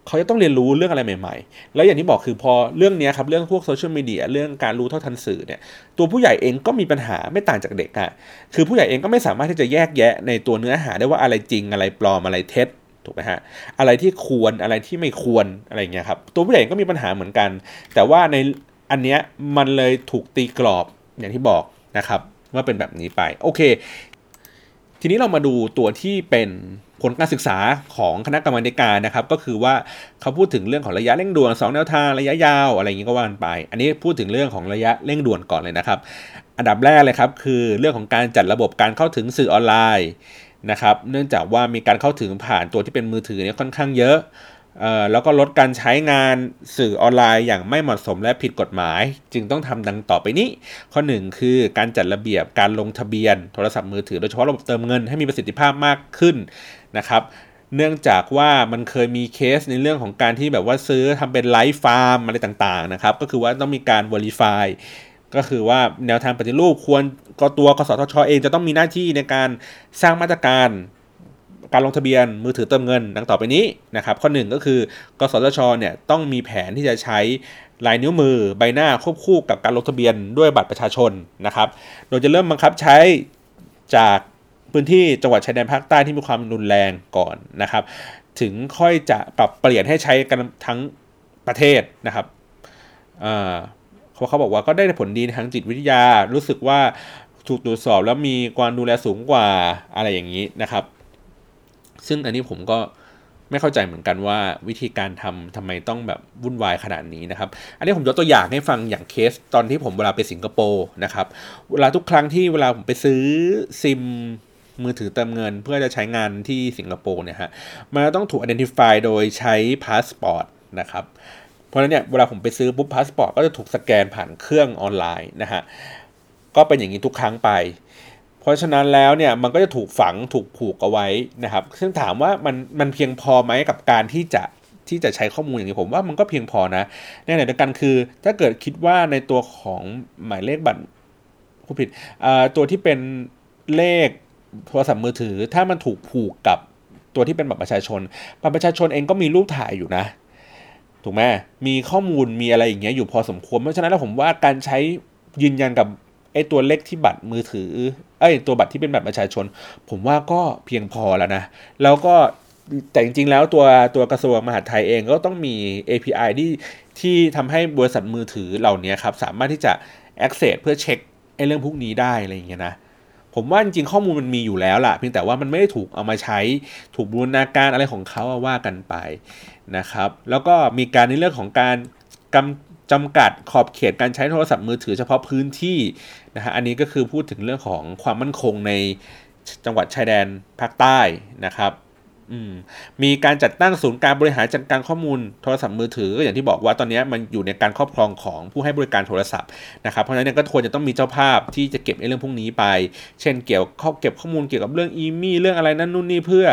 เขาจะต้องเรียนรู้เรื่องอะไรใหม่ๆ แล้วอย่างที่บอกคือพอเรื่องนี้ครับเรื่องพวกโซเชียลมีเดียเรื่องการรู้เท่าทันสื่อเนี่ยตัวผู้ใหญ่เองก็มีปัญหาไม่ต่างจากเด็กอะคือผู้ใหญ่เองก็ไม่สามารถที่จะแยกแยะในตัวเนื้อหาได้ว่าอะไรจริงอะไรปลอมอะไรเท็จถูกไหมฮะอะไรที่ควรอะไรที่ไม่ควรอะไรเงี้ยครับตัวผู้ใหญ่ก็มีปัญหาเหมือนกัน แต่ว่าในอันเนี้ยมันเลยถูกตีกรอบอย่างที่บอกนะครับว่าเป็นแบบนี้ไปโอเค ทีนี้เรามาดูตัวที่เป็น ผลการศึกษาของคณะกรรมการนะครับ ก็คือว่าเขาพูดถึงเรื่องของระยะเร่งด่วน 2 แนวทางระยะยาวอะไรอย่างนี้ก็ว่ากันไป อันนี้พูดถึงเรื่องของระยะเร่งด่วนก่อนเลยนะครับ อันดับแรกเลยครับคือเรื่องของการจัดระบบการเข้าถึงสื่อออนไลน์นะครับ เนื่องจากว่ามีการเข้าถึงผ่านตัวที่เป็นมือถือเนี่ยค่อนข้างเยอะ แล้วก็ลดการใช้งานสื่อออนไลน์อย่างไม่เหมาะสมและผิดกฎหมาย จึงต้องทำดังต่อไปนี้ ข้อ 1 คือการจัดระเบียบการลงทะเบียน โทรศัพท์มือถือโดยเฉพาะระบบเติมเงินให้มีประสิทธิภาพมากขึ้นนะครับเนื่องจากว่ามันเคยมีเคสในเรื่องของการที่แบบว่าซื้อทำเป็น like farm อะไรต่างๆนะครับก็คือว่าต้องมีการ verify ก็คือว่าแนวทางปฏิรูปควรก็ตัวกสทชเองจะต้องมีหน้าที่ในการสร้างมาตรการ การลงทะเบียนมือถือเติมเงินดังต่อไปนี้นะครับ ข้อ 1 ก็คือกสทชเนี่ยต้องมีแผนที่จะใช้ลายนิ้วมือใบหน้าควบคู่กับการลงทะเบียนด้วยบัตรประชาชนนะครับ โดยจะเริ่มบังคับใช้จากพื้นที่จังหวัดชายแดนภาคใต้ที่มีความรุนแรงก่อนนะครับ ถึงค่อยจะปรับเปลี่ยนให้ใช้กันทั้งประเทศนะครับเขาเขาบอกว่าก็ได้ผลดีทางจิตวิทยารู้สึกว่าถูกตรวจสอบแล้วมีการดูแลสูงกว่าอะไรอย่างนี้นะครับ ซึ่งอันนี้ผมก็ไม่เข้าใจเหมือนกันว่าวิธีการทำทำไมต้องแบบวุ่นวายขนาดนี้นะครับ อันนี้ผมยกตัวอย่างให้ฟังอย่างเคสตอนที่ผมเวลาไปสิงคโปร์นะครับ เวลาทุกครั้งที่เวลาผมไปซื้อซิมมือถือเติมเงินเพื่อจะใช้งานที่สิงคโปร์เนี่ยฮะ มันต้องถูก identify โดยใช้พาสปอร์ตนะครับ เพราะฉะนั้นเนี่ยเวลาผมไปซื้อปุ๊บพาสปอร์ตก็จะถูกสแกนผ่านเครื่องออนไลน์นะฮะ ก็เป็นอย่างนี้ทุกครั้งไป เพราะฉะนั้นแล้วเนี่ยมันก็จะถูกฝังถูกผูกเอาไว้นะครับ ซึ่งถามว่ามันมันเพียงพอไหมกับการที่จะที่จะใช้ข้อมูลอย่างนี้ผมว่ามันก็เพียงพอนะในขณะเดียวกันคือ ถ้าเกิดคิดว่าในตัวของหมายเลขบัตรผู้ผิดตัวที่เป็นเลขโทรศัพท์มือถือ ถ้ามันถูกผูกกับตัวที่เป็นบัตรประชาชนบัตรประชาชนเองก็มีรูปถ่ายอยู่นะ ถูกไหมมีข้อมูลมีอะไรอย่างเงี้ยอยู่พอสมควรเพราะฉะนั้นแล้วผมว่าการใช้ยืนยันกับ ไอ้ตัวเลขที่บัตรมือถือไอ้ตัวบัตรที่เป็นบัตรประชาชน ผมว่าก็เพียงพอแล้วนะ แล้วก็แต่จริงๆ แล้วตัวตัวกระทรวงมหาดไทยเองก็ต้องมี API ที่ที่ทำให้บริษัทมือถือเหล่านี้ครับ สามารถที่จะ access เพื่อเช็คไอ้เรื่องพวกนี้ได้อะไรอย่างเงี้ยนะผมว่าจริงๆข้อมูลมันมีอยู่แล้วล่ะเพียงแต่ว่ามันไม่ได้ถูกเอามาใช้ถูกบูรณาการอะไรของเขาว่ากันไปนะครับ แล้วก็มีการในเรื่องของการกำ จำกัดขอบเขตการใช้โทรศัพท์มือถือเฉพาะพื้นที่นะฮะอันนี้ก็คือพูดถึงเรื่องของความมั่นคงในจังหวัดชายแดนภาคใต้นะครับมีการจัดตั้งศูนย์การบริหารจัดการข้อมูลโทรศัพท์มือถือก็อย่างที่บอกว่าตอนนี้มันอยู่ในการครอบครองของผู้ให้บริการโทรศัพท์นะครับเพราะฉะนั้นก็ควรจะต้องมีเจ้าภาพที่จะเก็บเรื่องพวกนี้ไป เช่นเกี่ยวข้อเก็บข้อมูลเกี่ยวกับเรื่องอีมี่เรื่องอะไรนั่นนู่นนี่เพื่อ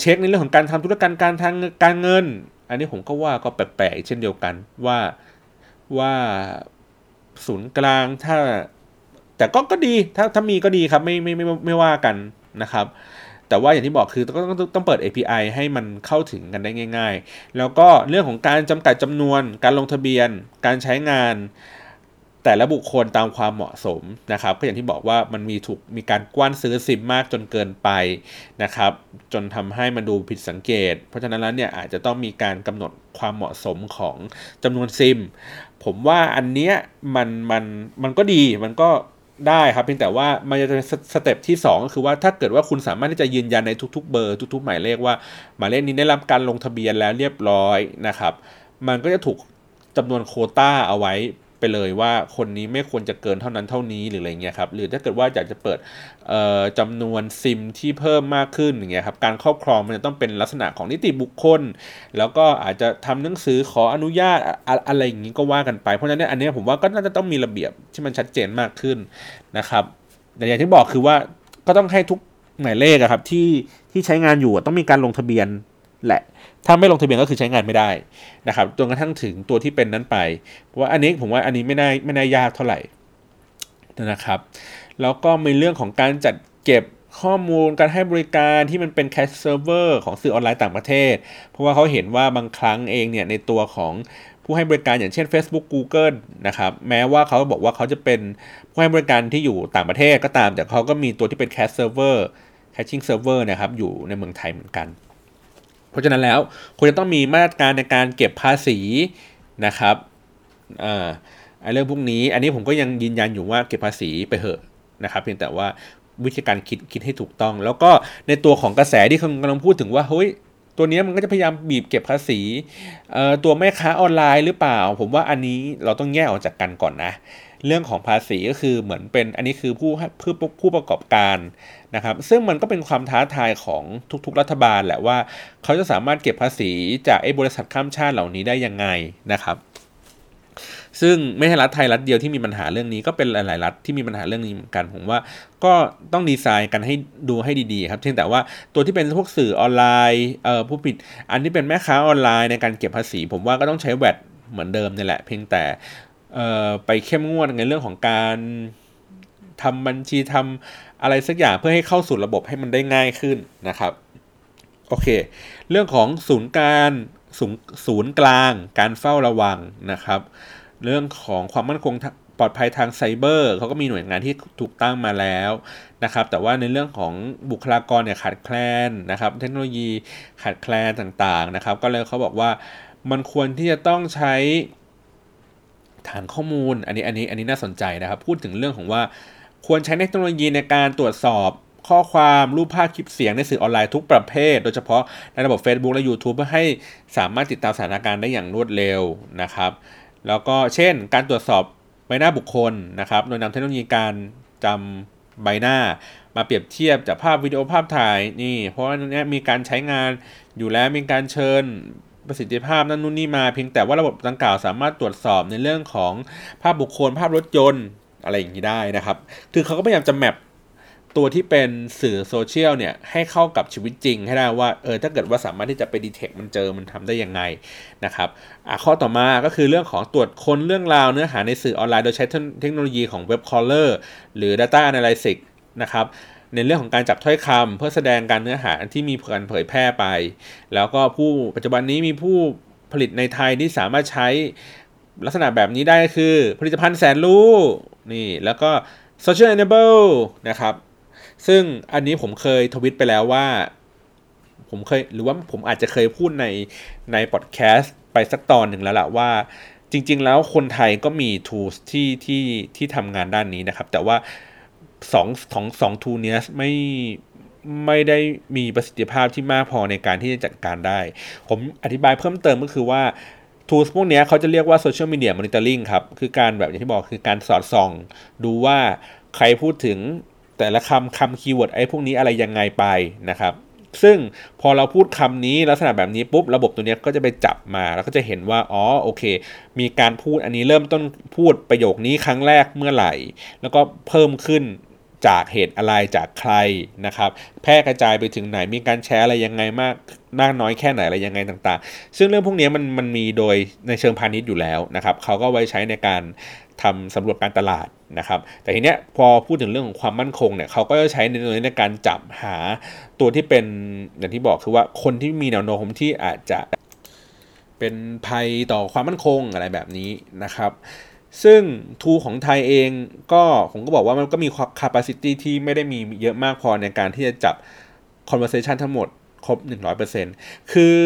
เช็คในเรื่องของการทำธุรการการทางการเงิน อันนี้ผมก็ว่าก็แปลกๆเช่นเดียวกันว่า ว่าศูนย์กลางถ้า แต่ก็ก็ดีถ้าถ้ามีก็ดีครับไม่ไม่ไม่ไม่ว่ากันนะครับ แต่ว่าอย่างที่บอกคือต้องต้องต้องเปิด API ให้มันเข้าถึงกันได้ง่าย ๆ แล้วก็เรื่องของการจำกัดจำนวน การลงทะเบียน การใช้งานแต่ละบุคคลตามความเหมาะสมนะครับก็อย่างที่บอกว่ามันมีถูกมีการกว้านซื้อซิมมากจนเกินไปนะครับ จนทำให้มันดูผิดสังเกต เพราะฉะนั้นแล้วเนี่ยอาจจะต้องมีการกำหนดความเหมาะสมของจำนวนซิม ผมว่าอันเนี้ยมันมันมันก็ดีมันก็ได้ครับเพียงแต่ว่ามันจะเป็นสเต็ปที่ 2 ก็คือว่าถ้าเกิดว่าคุณสามารถที่จะยืนยันในทุกๆเบอร์ทุกๆ หมายเลขว่า หมายเลขนี้ได้รับการลงทะเบียนแล้วเรียบร้อยนะครับ มันก็จะถูกจำนวนโคต้าเอาไว้ ไปเลยว่าคนนี้ไม่ควรจะเกินเท่านั้นเท่านี้หรืออะไรเงี้ยครับหรือถ้าเกิดว่าอยากจะเปิดจำนวนซิมที่เพิ่มมากขึ้นอย่างเงี้ยครับการครอบครองมันจะต้องเป็นลักษณะของนิติบุคคล แล้วก็อาจจะทำหนังสือขออนุญาตอะไรอย่างนี้ก็ว่ากันไป เพราะฉะนั้นอันนี้ผมว่าก็น่าจะต้องมีระเบียบที่มันชัดเจนมากขึ้นนะครับแต่อย่างที่บอกคือว่าก็ต้องให้ทุกหมายเลขครับที่ที่ใช้งานอยู่ต้องมีการลงทะเบียน แหละ ถ้าไม่ลงทะเบียนก็คือใช้งานไม่ได้นะครับจนกระทั่งถึงตัวที่เป็นนั้นไปว่าอันนี้ผมว่าอันนี้ไม่ได้ไม่ได้ยากเท่าไหร่นะครับ แล้วก็มีเรื่องของการจัดเก็บข้อมูลการให้บริการที่มันเป็น cache server ของสื่อออนไลน์ต่างประเทศ เพราะว่าเขาเห็นว่าบางครั้งเองเนี่ยในตัวของผู้ให้บริการอย่างเช่น Facebook Google นะครับแม้ว่าเขาบอกว่าเขาจะเป็นผู้ให้บริการที่อยู่ต่างประเทศก็ตาม แต่เขาก็มีตัวที่เป็น cache server caching server นะครับอยู่ในเมืองไทยเหมือนกัน เพราะฉะนั้นแล้วคุณจะต้องมีมาตรการในการเก็บภาษีนะครับอ่าเรื่องพวกนี้ อันนี้ผมก็ยังยืนยันอยู่ว่าเก็บภาษีไปเหอะนะครับเพียงแต่ว่าวิธีการคิดคิดให้ถูกต้อง แล้วก็ในตัวของกระแสที่คุณกำลังพูดถึงว่าเฮ้ยตัวนี้มันก็จะพยายามบีบเก็บภาษีตัวแม่ค้าออนไลน์หรือเปล่า ผมว่าอันนี้เราต้องแยกออกจากกันก่อนนะ เรื่องของภาษีก็คือเหมือนเป็นอันนี้คือผู้ผู้ผู้ประกอบการนะครับ ซึ่งมันก็เป็นความท้าทายของทุกๆ รัฐบาลแหละว่า เขาจะสามารถเก็บภาษีจากไอ้บริษัทข้ามชาติเหล่านี้ได้ยังไงนะครับ ซึ่งไม่ใช่รัฐไทยรัฐเดียวที่มีปัญหาเรื่องนี้ก็เป็นหลายๆรัฐที่มีปัญหาเรื่องนี้เหมือนกันผมว่า ก็ต้องดีไซน์กันให้ดูให้ดีๆครับเพียงแต่ว่าตัวที่เป็นพวกสื่อออนไลน์เอ่อผู้ผิดอันที่เป็นแม่ค้าออนไลน์ในการเก็บภาษี ผมว่าก็ต้องใช้แวดเหมือนเดิมนี่แหละเพียงแต่ ไปเข้มงวดในเรื่องของการทำบัญชีทำอะไรสักอย่างเพื่อให้เข้าสู่ระบบให้มันได้ง่ายขึ้นนะครับโอเค เรื่องของศูนย์การศูนย์ศูนย์กลาง การเฝ้าระวังนะครับ เรื่องของความมั่นคงปลอดภัยทางไซเบอร์เขาก็มีหน่วยงานที่ถูกตั้งมาแล้วนะครับ แต่ว่าในเรื่องของบุคลากรเนี่ยขาดแคลนนะครับ เทคโนโลยีขาดแคลนต่างๆนะครับ ก็เลยเขาบอกว่ามันควรที่จะต้องใช้ ฐานข้อมูล อันนี้อันนี้อันนี้น่าสนใจนะครับ พูดถึงเรื่องของว่าควรใช้เทคโนโลยีในการตรวจสอบข้อความรูปภาพคลิปเสียงในสื่อออนไลน์ทุกประเภท โดยเฉพาะในระบบ Facebook และ YouTube เพื่อให้สามารถติดตามสถานการณ์ได้อย่างรวดเร็วนะครับ แล้วก็เช่น การตรวจสอบใบหน้าบุคคลนะครับโดยนำเทคโนโลยีการจำใบหน้า มาเปรียบเทียบจากภาพวิดีโอภาพถ่ายนี่ เพราะว่านี้มีการใช้งานอยู่แล้วมีการเชิญ ประสิทธิภาพนั่นนู่นนี่มาเพียงแต่ว่าระบบดังกล่าวสามารถตรวจสอบในเรื่องของภาพบุคคล ภาพรถยนต์อะไรอย่างนี้ได้นะครับ คือเขาก็พยายามจะ map ตัวที่เป็นสื่อโซเชียลเนี่ยให้เข้ากับชีวิตจริงให้ได้ว่าเออถ้าเกิดว่าสามารถที่จะไป detect มันเจอมันทำได้ยังไงนะครับอะข้อต่อมาก็คือเรื่องของตรวจค้นเรื่องราวเนื้อหาในสื่อออนไลน์โดยใช้เทคโนโลยีของ web crawler หรือ Data Analytics นะครับ ในเรื่องของการจับถ้อยคำเพื่อแสดงการเนื้อหาที่มีการเผยแพร่ไป แล้วก็ผู้ปัจจุบันนี้มีผู้ผลิตในไทยที่สามารถใช้ลักษณะแบบนี้ได้ก็คือ ผลิตภัณฑ์แสนรู้นี่แล้วก็ social enable นะครับ ซึ่งอันนี้ผมเคยทวิตไปแล้วว่า ผมเคยหรือว่าผมอาจจะเคยพูดในในพอดแคสต์ไปสักตอนหนึ่งแล้วแหละว่าจริง ๆ แล้วคนไทยก็มี tools ที่ที่ที่ทำงานด้านนี้นะครับ แต่ว่า สองสองสอง tool เนี้ยไม่ไม่ได้มีประสิทธิภาพที่มากพอในการที่จะจัดการได้ ผมอธิบายเพิ่มเติมก็คือว่า tools พวกนี้เขาจะเรียกว่า social media monitoring ครับ คือการแบบอย่างที่บอกคือการสอดส่อง ดูว่าใครพูดถึงแต่ละคำคำ keyword ไอ้พวกนี้อะไรยังไงไปนะครับ ซึ่งพอเราพูดคำนี้ลักษณะแบบนี้ปุ๊บระบบตัวนี้ก็จะไปจับมา แล้วก็จะเห็นว่า อ๋อโอเค มีการพูดอันนี้เริ่มต้นพูดประโยคนี้ครั้งแรกเมื่อไหร่ แล้วก็เพิ่มขึ้น จากเหตุอะไรจากใครนะครับ แพร่กระจายไปถึงไหนมีการแชร์อะไรยังไงมากมากน้อยแค่ไหนอะไรยังไงต่างๆ ซึ่งเรื่องพวกนี้มันมันมีโดยในเชิงพาณิชย์อยู่แล้วนะครับเขาก็ไว้ใช้ในการทำสำรวจการตลาดนะครับ แต่ทีเนี้ยพอพูดถึงเรื่องของความมั่นคงเนี่ยเขาก็จะใช้ในในการจับหาตัวที่เป็นอย่างที่บอกคือว่าคนที่มีแนวโน้มที่อาจจะเป็นภัยต่อความมั่นคงอะไรแบบนี้นะครับ ซึ่งทูของไทยเองก็ผมก็บอกว่ามันก็มี capacity ที่ไม่ได้มีเยอะมากพอในการที่จะจับ conversation ทั้งหมด ครบ 100%คือ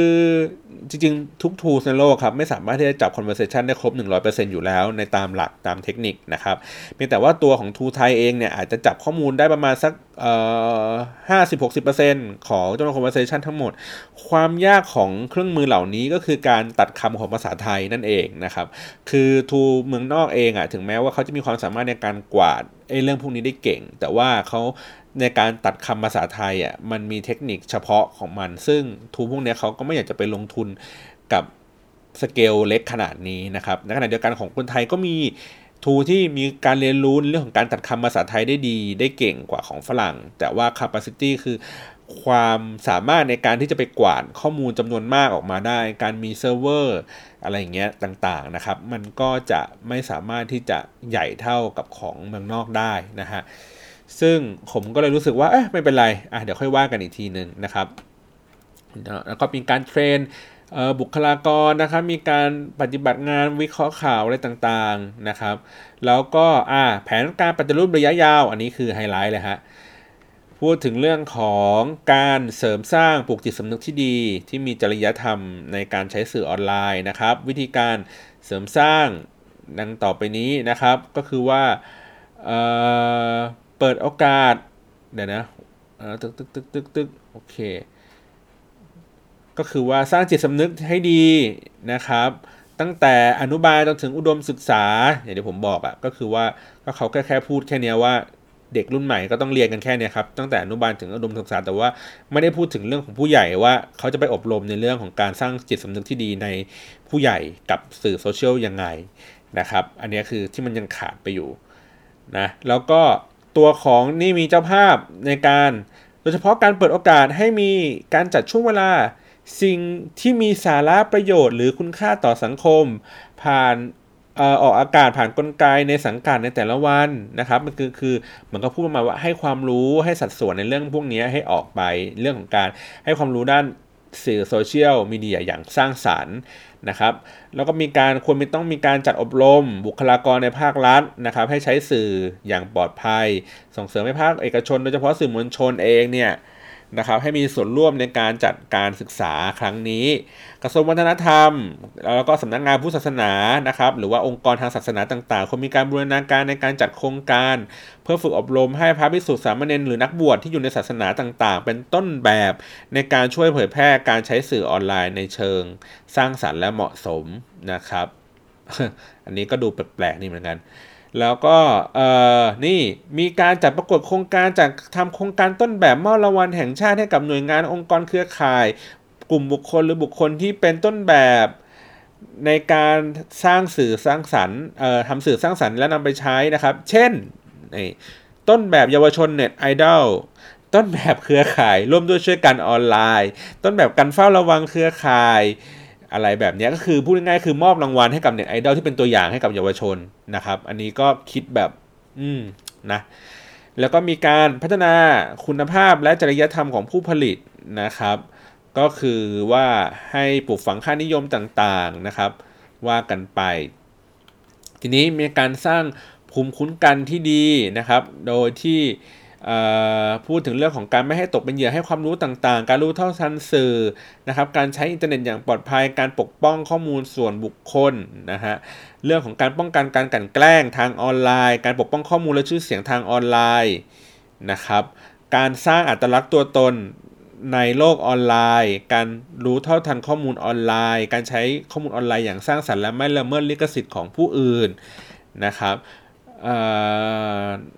จริงๆ ทุก tools ในโลกครับ ไม่สามารถที่จะจับ conversation ได้ครบ 100%อยู่แล้วในตามหลักตามเทคนิคนะครับเพียงแต่ว่าตัวของ tool ไทยเองเนี่ยอาจจะจับข้อมูลได้ประมาณสักเอ่อ50-60%ของจำนวน conversation ทั้งหมด ความยากของเครื่องมือเหล่านี้ก็คือการตัดคำของภาษาไทยนั่นเองนะครับ คือ tool เมืองนอกเองอะถึงแม้ว่าเขาจะมีความสามารถในการกวาดไอ้เรื่องพวกนี้ได้เก่ง แต่ว่าเขา ในการตัดคำภาษาไทยอะมันมีเทคนิคเฉพาะของมัน ซึ่งทูพวกนี้เขาก็ไม่อยากจะไปลงทุนกับสเกลเล็กขนาดนี้นะครับในขณะเดียวกันของคนไทยก็มีทูที่มีการเรียนรู้เรื่องของการตัดคำภาษาไทยได้ดี ได้เก่งกว่าของฝรั่ง แต่ว่า capacity คือความสามารถในการที่จะไปกวาดข้อมูลจำนวนมากออกมาได้ การมีเซิร์ฟเวอร์อะไรอย่างเงี้ยต่างๆนะครับ มันก็จะไม่สามารถที่จะใหญ่เท่ากับของเมืองนอกได้นะฮะ ซึ่งผมก็เลยรู้สึกว่าเอ๊ะไม่เป็นไรอะเดี๋ยวค่อยว่ากันอีกทีหนึ่งนะครับแล้วก็มีการ train บุคลากรนะครับมีการปฏิบัติงานวิเคราะห์ข่าวอะไรต่างๆนะครับ แล้วก็อ่าแผนการปฏิรูประยะยาว อันนี้คือไฮไลท์เลยฮะพูดถึงเรื่องของการเสริมสร้างปลูกจิตสำนึกที่ดี ที่มีจริยธรรมในการใช้สื่อออนไลน์นะครับ วิธีการเสริมสร้างดังต่อไปนี้นะครับ ก็คือว่า เปิดโอกาส เดี๋ยวนะตึกตึกตึกตึกตึกโอเค ก็คือว่าสร้างจิตสำนึกให้ดีนะครับ ตั้งแต่อนุบาลจนถึงอุดมศึกษาอย่างที่ผมบอกอะ่ะก็คือว่าก็เขาแค่แค่พูดแค่นี้ว่าเด็กรุ่นใหม่ก็ต้องเรียนกันแค่นี้ครับตั้งแต่อนุบาลถึงอุดมศึกษา แต่ว่าไม่ได้พูดถึงเรื่องของผู้ใหญ่ว่าเขาจะไปอบรมในเรื่องของการสร้างจิตสำนึกที่ดีในผู้ใหญ่กับสื่อโซเชียลยังไงนะครับ อันนี้คือที่มันยังขาดไปอยู่นะแล้วก็ ตัวของนี่มีเจ้าภาพในการ โดยเฉพาะการเปิดโอกาสให้มีการจัดช่วงเวลา สิ่งที่มีสาระประโยชน์หรือคุณค่าต่อสังคม ผ่านออกอากาศผ่านกลไกในสังกัดในแต่ละวันนะครับมันคือคือมันก็พูดมาว่าให้ความรู้ให้สัดส่วนในเรื่องพวกนี้ให้ออกไปเรื่องของการให้ความรู้ด้าน สื่อโซเชียลมีเดียอย่างสร้างสารรค์นะครับแล้วก็มีการควรมีต้องมีการจัดอบรม บุคลากรในภาครัฐนะครับให้ใช้สื่ออย่างปลอดภัย ส่งเสริมให้ภาคเอกชน โดยเฉพาะสื่อมวลชนเองเนี่ย นะครับให้มีส่วนร่วมในการจัดการศึกษาครั้งนี้ กระทรวงวัฒนธรรม แล้วก็สำนักงงานผู้ศาสนานะครับหรือว่าองค์กรทางศาสนาต่างๆควรมีการบูรณาการในการจัดโครงการ เพื่อฝึกอบรมให้พระภิกษุสามเณรหรือนักบวชที่อยู่ในศาสนาต่างๆ เป็นต้นแบบในการช่วยเผยแพร่การใช้สื่อออนไลน์ในเชิง สร้างสรรค์และเหมาะสมนะครับ อันนี้ก็ดูแปลกๆนี่เหมือนกัน แล้วก็เอ่อนี่มีการจัดประกวดโครงการจากทำโครงการต้นแบบมอบรางวัลแห่งชาติให้กับหน่วยงานองค์กรเครือข่าย กลุ่มบุคคลหรือบุคคลที่เป็นต้นแบบในการสร้างสื่อสร้างสรรค์เอ่อทำสื่อสร้างสรรค์และนำไปใช้นะครับ เช่นต้นแบบเยาวชนเน็ตไอดอลต้นแบบเครือข่าย ร่วมด้วยช่วยกันออนไลน์ ต้นแบบการเฝ้าระวังเครือข่าย อะไรแบบนี้ก็คือพูดง่ายๆคือมอบรางวัลให้กับเน็ตไอดอลที่เป็นตัวอย่างให้กับเยาวชนนะครับ อันนี้ก็คิดแบบ อืมนะแล้วก็มีการพัฒนาคุณภาพและจริยธรรมของผู้ผลิตนะครับ ก็คือว่าให้ปลูกฝังค่านิยมต่างๆนะครับ ว่ากันไป ทีนี้มีการสร้างภูมิคุ้นกันที่ดีนะครับ โดยที่ พูดถึงเรื่องของการไม่ให้ตกเป็นเหยื่อให้ความรู้ต่างๆ การรู้เท่าทันสื่อนะครับ การใช้อินเทอร์เน็ตอย่างปลอดภัย การปกป้องข้อมูลส่วนบุคคลนะฮะ เรื่องของการป้องกันการกลั่นแกล้งทางออนไลน์ การปกป้องข้อมูลและชื่อเสียงทางออนไลน์นะครับ การสร้างอัตลักษณ์ตัวตนในโลกออนไลน์ การรู้เท่าทันข้อมูลออนไลน์ การใช้ข้อมูลออนไลน์อย่างสร้างสรรค์และไม่ละเมิดลิขสิทธิ์ของผู้อื่นนะครับ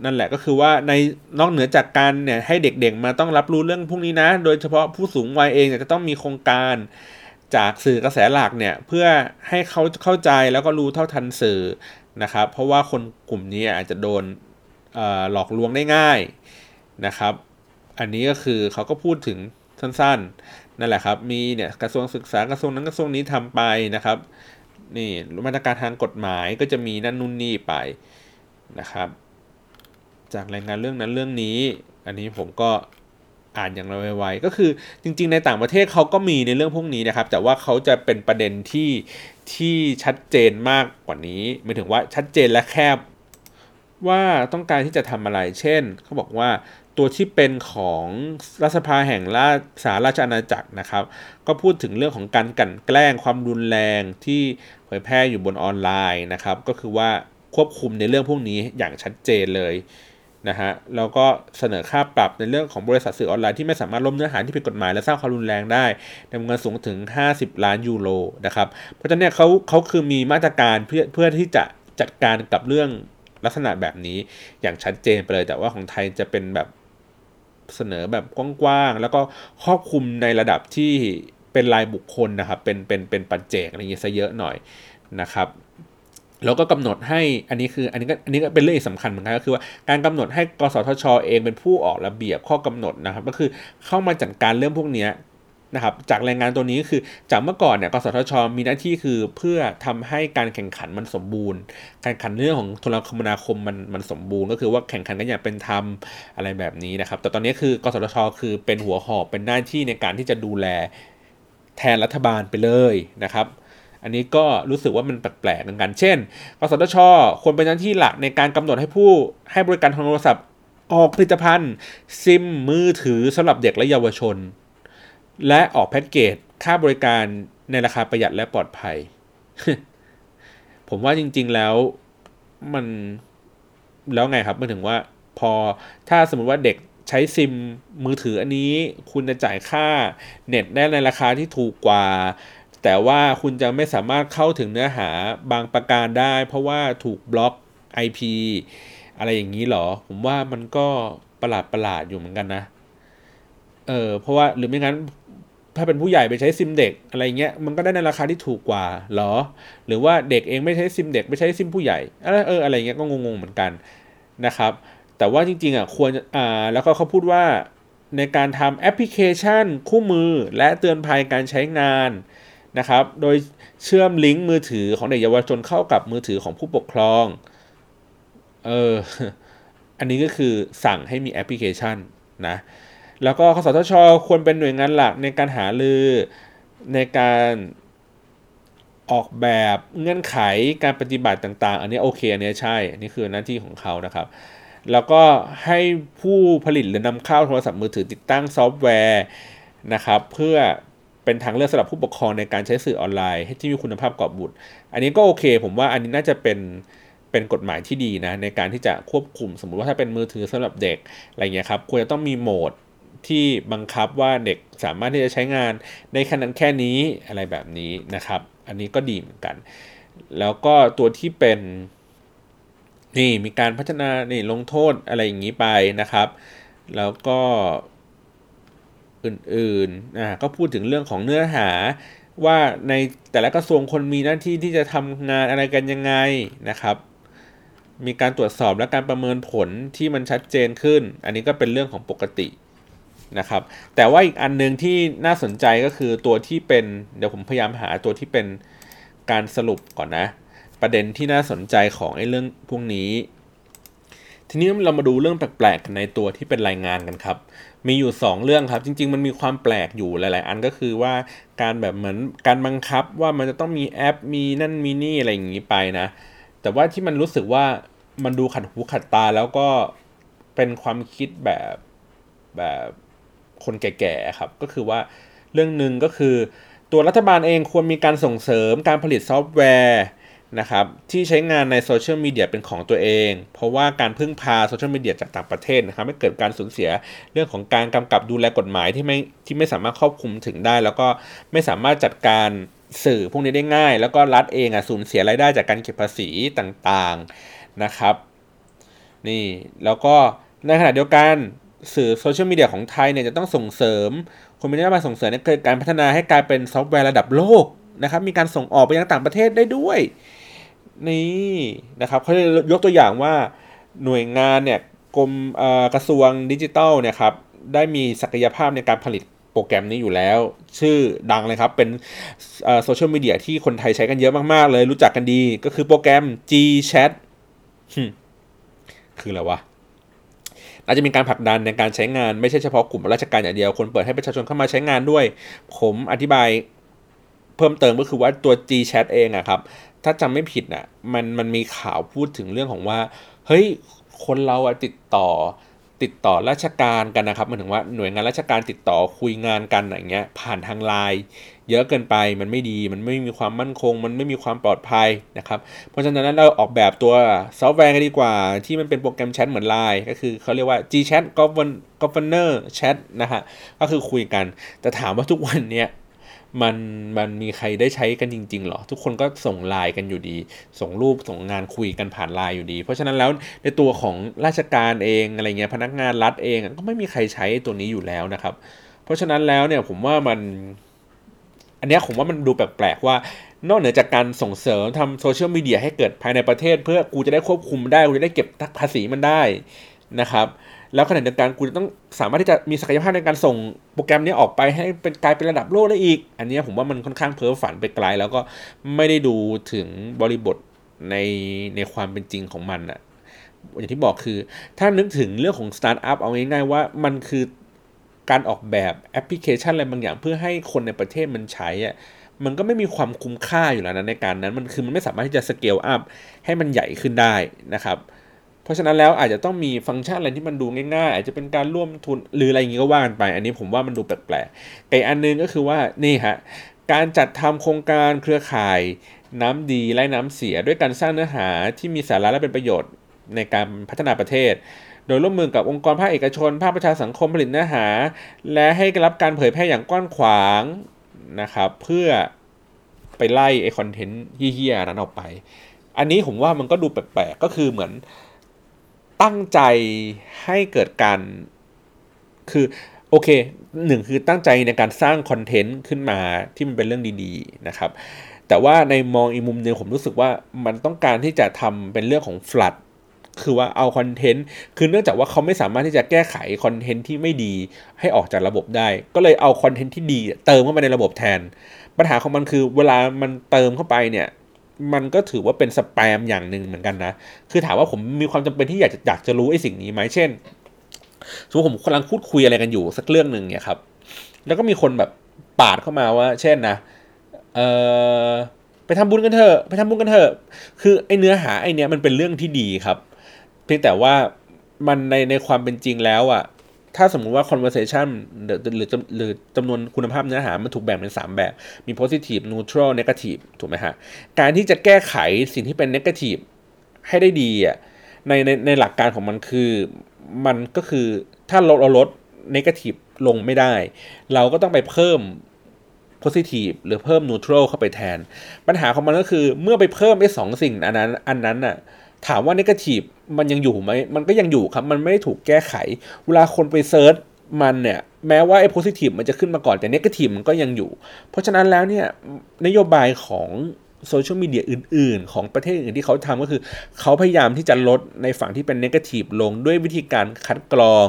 นั่นแหละก็คือว่าในนอกเหนือจากการเนี่ยให้เด็กๆมาต้องรับรู้เรื่องพวกนี้นะ โดยเฉพาะผู้สูงวัยเองจะต้องมีโครงการจากสื่อกระแสหลักเนี่ยเพื่อให้เขาเข้าใจแล้วก็รู้เท่าทันสื่อนะครับ เพราะว่าคนกลุ่มนี้อาจจะโดนหลอกลวงได้ง่ายนะครับ อันนี้ก็คือเขาก็พูดถึงสั้นๆนั่นแหละครับ มีเนี่ยกระทรวงศึกษากระทรวงนั้นกระทรวงนี้ทำไปนะครับนี่มาตรการทางกฎหมายก็จะมีนั่นนู่นนี่ไป นะครับ จากรายงานเรื่องนั้นเรื่องนี้ อันนี้ผมก็อ่านอย่างไวๆก็คือจริง ๆ ในต่างประเทศเขาก็มีในเรื่องพวกนี้นะครับ แต่ว่าเขาจะเป็นประเด็นที่ที่ชัดเจนมากกว่านี้หมายถึงว่าชัดเจนและแคบ ว่าต้องการที่จะทำอะไร เช่นเขาบอกว่าตัวที่เป็นของรัฐสภาแห่งราชสาราชอาณาจักรนะครับ ก็พูดถึงเรื่องของการกันแกล้งความรุนแรงที่เผยแพร่อยู่บนออนไลน์นะครับ ก็คือว่า ควบคุมในเรื่องพวกนี้อย่างชัดเจนเลยนะฮะแล้วก็เสนอค่าปรับในเรื่องของบริษัทสื่อออนไลน์ที่ไม่สามารถล้มเนื้อหาที่ผิดกฎหมายและสร้างความรุนแรงได้ในวงเงินสูงถึง 50 ล้านยูโรนะครับเพราะฉะนั้นเนี่ยเขาเขาคือมีมาตรการเพื่อเพื่อที่จะจัดการกับเรื่องลักษณะแบบนี้อย่างชัดเจนไปเลย แต่ว่าของไทยจะเป็นแบบเสนอแบบกว้างๆแล้วก็ครอบคลุมในระดับที่เป็นรายบุคคลนะครับเป็นเป็นเป็นปัจเจกอะไรเงี้ยซะเยอะหน่อยนะครับ แล้วก็กำหนดให้อันนี้คืออันนี้ก็อันนี้ก็เป็นเรื่องสำคัญเหมือนกันก็คือว่าการกำหนดให้กสทชเองเป็นผู้ออกระเบียบข้อกำหนดนะครับ ก็คือเข้ามาจัดการเรื่องพวกนี้นะครับจากรายงานตัวนี้คือจากเมื่อก่อนเนี่ยกสทช มีหน้าที่คือเพื่อทำให้การแข่งขันมันสมบูรณ์ การแข่งขันเรื่องของโทรคมนาคมมันมันสมบูรณ์ ก็คือว่าแข่งขันกันอย่างเป็นธรรมอะไรแบบนี้นะครับ แต่ตอนนี้คือกสทช คือเป็นหัวหอบเป็นหน้าที่ในการที่จะดูแลแทนรัฐบาลไปเลยนะครับ อันนี้ก็รู้สึกว่ามันแปลกๆเหมือนกัน เช่นกสทช ควรเป็นหน้าที่หลักในการกำหนดให้ผู้ให้บริการทางโทรศัพท์ ออกผลิตภัณฑ์ ซิมมือถือสำหรับเด็กและเยาวชน และออกแพ็กเกจค่าบริการในราคาประหยัดและปลอดภัย ผมว่าจริง ๆแล้วมันแล้วไงครับมันถึงว่าพอถ้าสมมติว่าเด็กใช้ซิมมือถืออันนี้ คุณจะจ่ายค่าเน็ตได้ในราคาที่ถูกกว่า แต่ว่าคุณจะไม่สามารถเข้าถึงเนื้อหาบางประการได้ เพราะว่าถูกบล็อก IP อะไรอย่างนี้หรอ ผมว่ามันก็ประหลาดประหลาดอยู่เหมือนกันนะ เออเพราะว่าหรือไม่งั้น ถ้าเป็นผู้ใหญ่ไปใช้ซิมเด็กอะไรเงี้ยมันก็ได้ในราคาที่ถูกกว่าหรอ หรือว่าเด็กเองไม่ใช้ซิมเด็กไม่ใช้ซิมผู้ใหญ่อเอออะไรเงี้ยก็งงๆเหมือนกันนะครับ แต่ว่าจริงๆอะควรอ่าแล้วก็เขาพูดว่าในการทำแอปพลิเคชัน คู่มือ และเตือนภัยการใช้งาน นะครับ โดยเชื่อมลิงก์มือถือของเด็กเยาวชนเข้ากับมือถือของผู้ปกครอง เออ อันนี้ก็คือสั่งให้มีแอปพลิเคชันนะ แล้วก็กสทช ควรเป็นหน่วยงานหลักในการหารือในการออกแบบเงื่อนไขการปฏิบัติต่างๆ อันนี้โอเค อันนี้ใช่ อันนี้คือหน้าที่ของเขานะครับ แล้วก็ให้ผู้ผลิตหรือนำเข้าโทรศัพท์มือถือติดตั้งซอฟต์แวร์นะครับ เพื่อ เป็นทางเลือกสำหรับผู้ปกครองในการใช้สื่อออนไลน์ ให้ที่มีคุณภาพกอบบุตร อันนี้ก็โอเค ผมว่าอันนี้น่าจะเป็นเป็นกฎหมายที่ดีนะในการที่จะควบคุมสมมุติว่าถ้าเป็นมือถือสำหรับเด็กอะไรเงี้ยครับควรจะต้องมีโหมดที่บังคับว่าเด็กสามารถที่จะใช้งานในขนาดแค่นี้อะไรแบบนี้นะครับ อันนี้ก็ดีเหมือนกัน แล้วก็ตัวที่เป็นนี่มีการพัฒนานี่ลงโทษอะไรอย่างนี้ไปนะครับ แล้วก็ อื่นๆก็พูดถึงเรื่องของเนื้อหา ว่าในแต่ละกระทรวงคนมีหน้าที่ที่จะทำงานอะไรกันยังไงนะครับ มีการตรวจสอบและการประเมินผลที่มันชัดเจนขึ้น อันนี้ก็เป็นเรื่องของปกตินะครับ แต่ว่าอีกอันนึงที่น่าสนใจก็คือตัวที่เป็นเดี๋ยวผมพยายามหาตัวที่เป็นการสรุปก่อนนะ ประเด็นที่น่าสนใจของไอ้เรื่องพวกนี้ ทีนี้เรามาดูเรื่องแปลกๆในตัวที่เป็นรายงานกันครับ มีอยู่ 2 เรื่องครับ จริง ๆ มันมีความแปลกอยู่หลาย ๆ อันก็คือว่าการแบบเหมือนการบังคับว่ามันจะต้องมีแอปมีนั่นมีนี่อะไรอย่างนี้ไปนะ แต่ว่าที่มันรู้สึกว่ามันดูขัดหูขัดตาแล้วก็เป็นความคิดแบบแบบคนแก่ๆครับ ก็คือว่าเรื่องหนึ่งก็คือ ตัวรัฐบาลเองควรมีการส่งเสริมการผลิตซอฟต์แวร์ นะครับที่ใช้งานในโซเชียลมีเดียเป็นของตัวเอง เพราะว่าการพึ่งพาโซเชียลมีเดียจากต่างประเทศนะครับมันเกิดการสูญเสียเรื่องของการกำกับดูแลกฎหมายที่ไม่ที่ไม่สามารถครอบคลุมถึงได้ แล้วก็ไม่สามารถจัดการสื่อพวกนี้ได้ง่าย แล้วก็รัฐเองอะสูญเสียรายได้จากการเก็บภาษีต่างๆนะครับนี่แล้วก็ในขณะเดียวกันสื่อโซเชียลมีเดียของไทยเนี่ยจะต้องส่งเสริมคนมีนโยบายส่งเสริมในการพัฒนาให้กลายเป็นซอฟต์แวร์ระดับโลกนะครับมีการส่งออกไปยังต่างประเทศได้ด้วย นี่นะครับเขาจะยกตัวอย่างว่าหน่วยงานเนี่ยกรมกระทรวงดิจิทัลเนี่ยครับได้มีศักยภาพในการผลิตโปรแกรมนี้อยู่แล้ว ชื่อดังเลยครับ เป็นโซเชียลมีเดียที่คนไทยใช้กันเยอะมากๆเลย รู้จักกันดีก็คือโปรแกรม Gchat คืออะไรวะอาจจะมีการผลักดันในการใช้งานไม่ใช่เฉพาะกลุ่มราชการอย่างเดียว คนเปิดให้ประชาชนเข้ามาใช้งานด้วย ผมอธิบาย เพิ่มเติมก็คือว่าตัว Gchat เองอะครับ ถ้าจำไม่ผิดอะมันมันมีข่าวพูดถึงเรื่องของว่า เฮ้ย คนเราอะติดต่อติดต่อราชการกันนะครับหมายถึงว่าหน่วยงานราชการติดต่อคุยงานกันอย่างเงี้ย ผ่านทางไลน์เยอะเกินไปมันไม่ดีมันไม่มีความมั่นคง มันไม่มีความปลอดภัยนะครับ เพราะฉะนั้นเราออกแบบตัวซอฟต์แวร์กันดีกว่า ที่มันเป็นโปรแกรมแชทเหมือนไลน์ก็คือเขาเรียกว่า Gchat Government Chat นะฮะก็คือคุยกัน แต่ถามว่าทุกวันเนี้ย มันมันมีใครได้ใช้กันจริงๆหรอ ทุกคนก็ส่งไลน์กันอยู่ดี ส่งรูปส่งงานคุยกันผ่านไลน์อยู่ดี เพราะฉะนั้นแล้วในตัวของราชการเองอะไรเงี้ยพนักงานรัฐเองก็ไม่มีใครใช้ตัวนี้อยู่แล้วนะครับ เพราะฉะนั้นแล้วเนี่ยผมว่ามัน อันนี้ผมว่ามันดูแปลกๆว่านอกเหนือจากการส่งเสริมทำโซเชียลมีเดียให้เกิดภายในประเทศ เพื่อกูจะได้ควบคุมได้กูจะได้เก็บภาษีมันได้นะครับ แล้วขณะเดียวกันกูจะต้องสามารถที่จะมีศักยภาพในการส่งโปรแกรมนี้ออกไปให้เป็นกลายเป็นระดับโลกได้อีก อันนี้ผมว่ามันค่อนข้างเพ้อฝันไปไกล แล้วก็ไม่ได้ดูถึงบริบทในในความเป็นจริงของมันอะอย่างที่บอกคือ ถ้านึกถึงเรื่องของสตาร์ทอัพเอาง่ายๆว่ามันคือการออกแบบแอปพลิเคชันอะไรบางอย่างเพื่อให้คนในประเทศมันใช้อะมันก็ไม่มีความคุ้มค่าอยู่แล้วนะในการนั้น มันคือมันไม่สามารถที่จะ scale up ให้มันใหญ่ขึ้นได้นะครับ เพราะฉะนั้นแล้วอาจจะต้องมีฟังก์ชันอะไรที่มันดูง่ายๆ อาจจะเป็นการร่วมทุนหรืออะไรอย่างนี้ก็ว่ากันไป อันนี้ผมว่ามันดูแปลกๆอีกอันนึงก็คือว่านี่ฮะการจัดทำโครงการเครือข่ายน้ำดีไล่น้ำเสีย ด้วยการสร้างเนื้อหาที่มีสาระและเป็นประโยชน์ในการพัฒนาประเทศ โดยร่วมมือกับองค์กรภาคเอกชน ภาคประชาสังคมผลิตเนื้อหา และให้รับการเผยแพร่อย่างกว้างขวางนะครับเพื่อไปไล่ไอคอนเทนต์เฮี้ยๆนั้นออกไป อันนี้ผมว่ามันก็ดูแปลกๆก็คือเหมือน ตั้งใจให้เกิดการคือโอเคหนึ่งคือตั้งใจในการสร้างคอนเทนต์ขึ้นมาที่มันเป็นเรื่องดีๆนะครับ แต่ว่าในมองอีกมุมหนึ่งผมรู้สึกว่ามันต้องการที่จะทำเป็นเรื่องของฟลัดคือว่าเอาคอนเทนต์คือเนื่องจากว่าเขาไม่สามารถที่จะแก้ไขคอนเทนต์ที่ไม่ดีให้ออกจากระบบได้ ก็เลยเอาคอนเทนต์ที่ดี เติมเข้าไปในระบบแทน ปัญหาของมันคือเวลามันเติมเข้าไปเนี่ย มันก็ถือว่าเป็นสแปมอย่างหนึ่งเหมือนกันนะ คือถามว่าผมมีความจำเป็นที่อยากจะอยากจะรู้ไอ้สิ่งนี้ไหมเช่นสมมติผมกำลังพูดคุยอะไรกันอยู่สักเรื่องหนึ่งเนี่ยครับ แล้วก็มีคนแบบปาดเข้ามาว่า เช่นนะ เออไปทำบุญกันเถอะไปทำบุญกันเถอะ คือไอเนื้อหาไอเนี้ยมันเป็นเรื่องที่ดีครับ เพียงแต่ว่ามันในในความเป็นจริงแล้วอะ่ะ ถ้าสมมุติว่า conversation หรือหรือหรือจำนวนคุณภาพเนื้อหา มันถูกแบ่งเป็น 3 แบบ มี positive neutral negative ถูกไหมฮะ การที่จะแก้ไขสิ่งที่เป็น negative ให้ได้ดีอะในในในหลักการของมันคือ มันก็คือถ้าเราเราลด negative ลงไม่ได้ เราก็ต้องไปเพิ่ม positive หรือเพิ่ม neutral เข้าไปแทน ปัญหาของมันก็คือเมื่อไปเพิ่มไอ้สองสิ่งอันนั้นอันนั้นอะ ถามว่า negative มันยังอยู่ไหมมันก็ยังอยู่ครับ มันไม่ได้ถูกแก้ไข เวลาคนไป search มันเนี่ยแม้ว่าไอ้ positive มันจะขึ้นมาก่อนแต่ negative มันก็ยังอยู่ เพราะฉะนั้นแล้วเนี่ยนโยบายของโซเชียลมีเดียอื่น ๆ ของประเทศอื่นที่เขาทำก็คือ เขาพยายามที่จะลดในฝั่งที่เป็นเนกาทีฟลงด้วยวิธีการคัดกรอง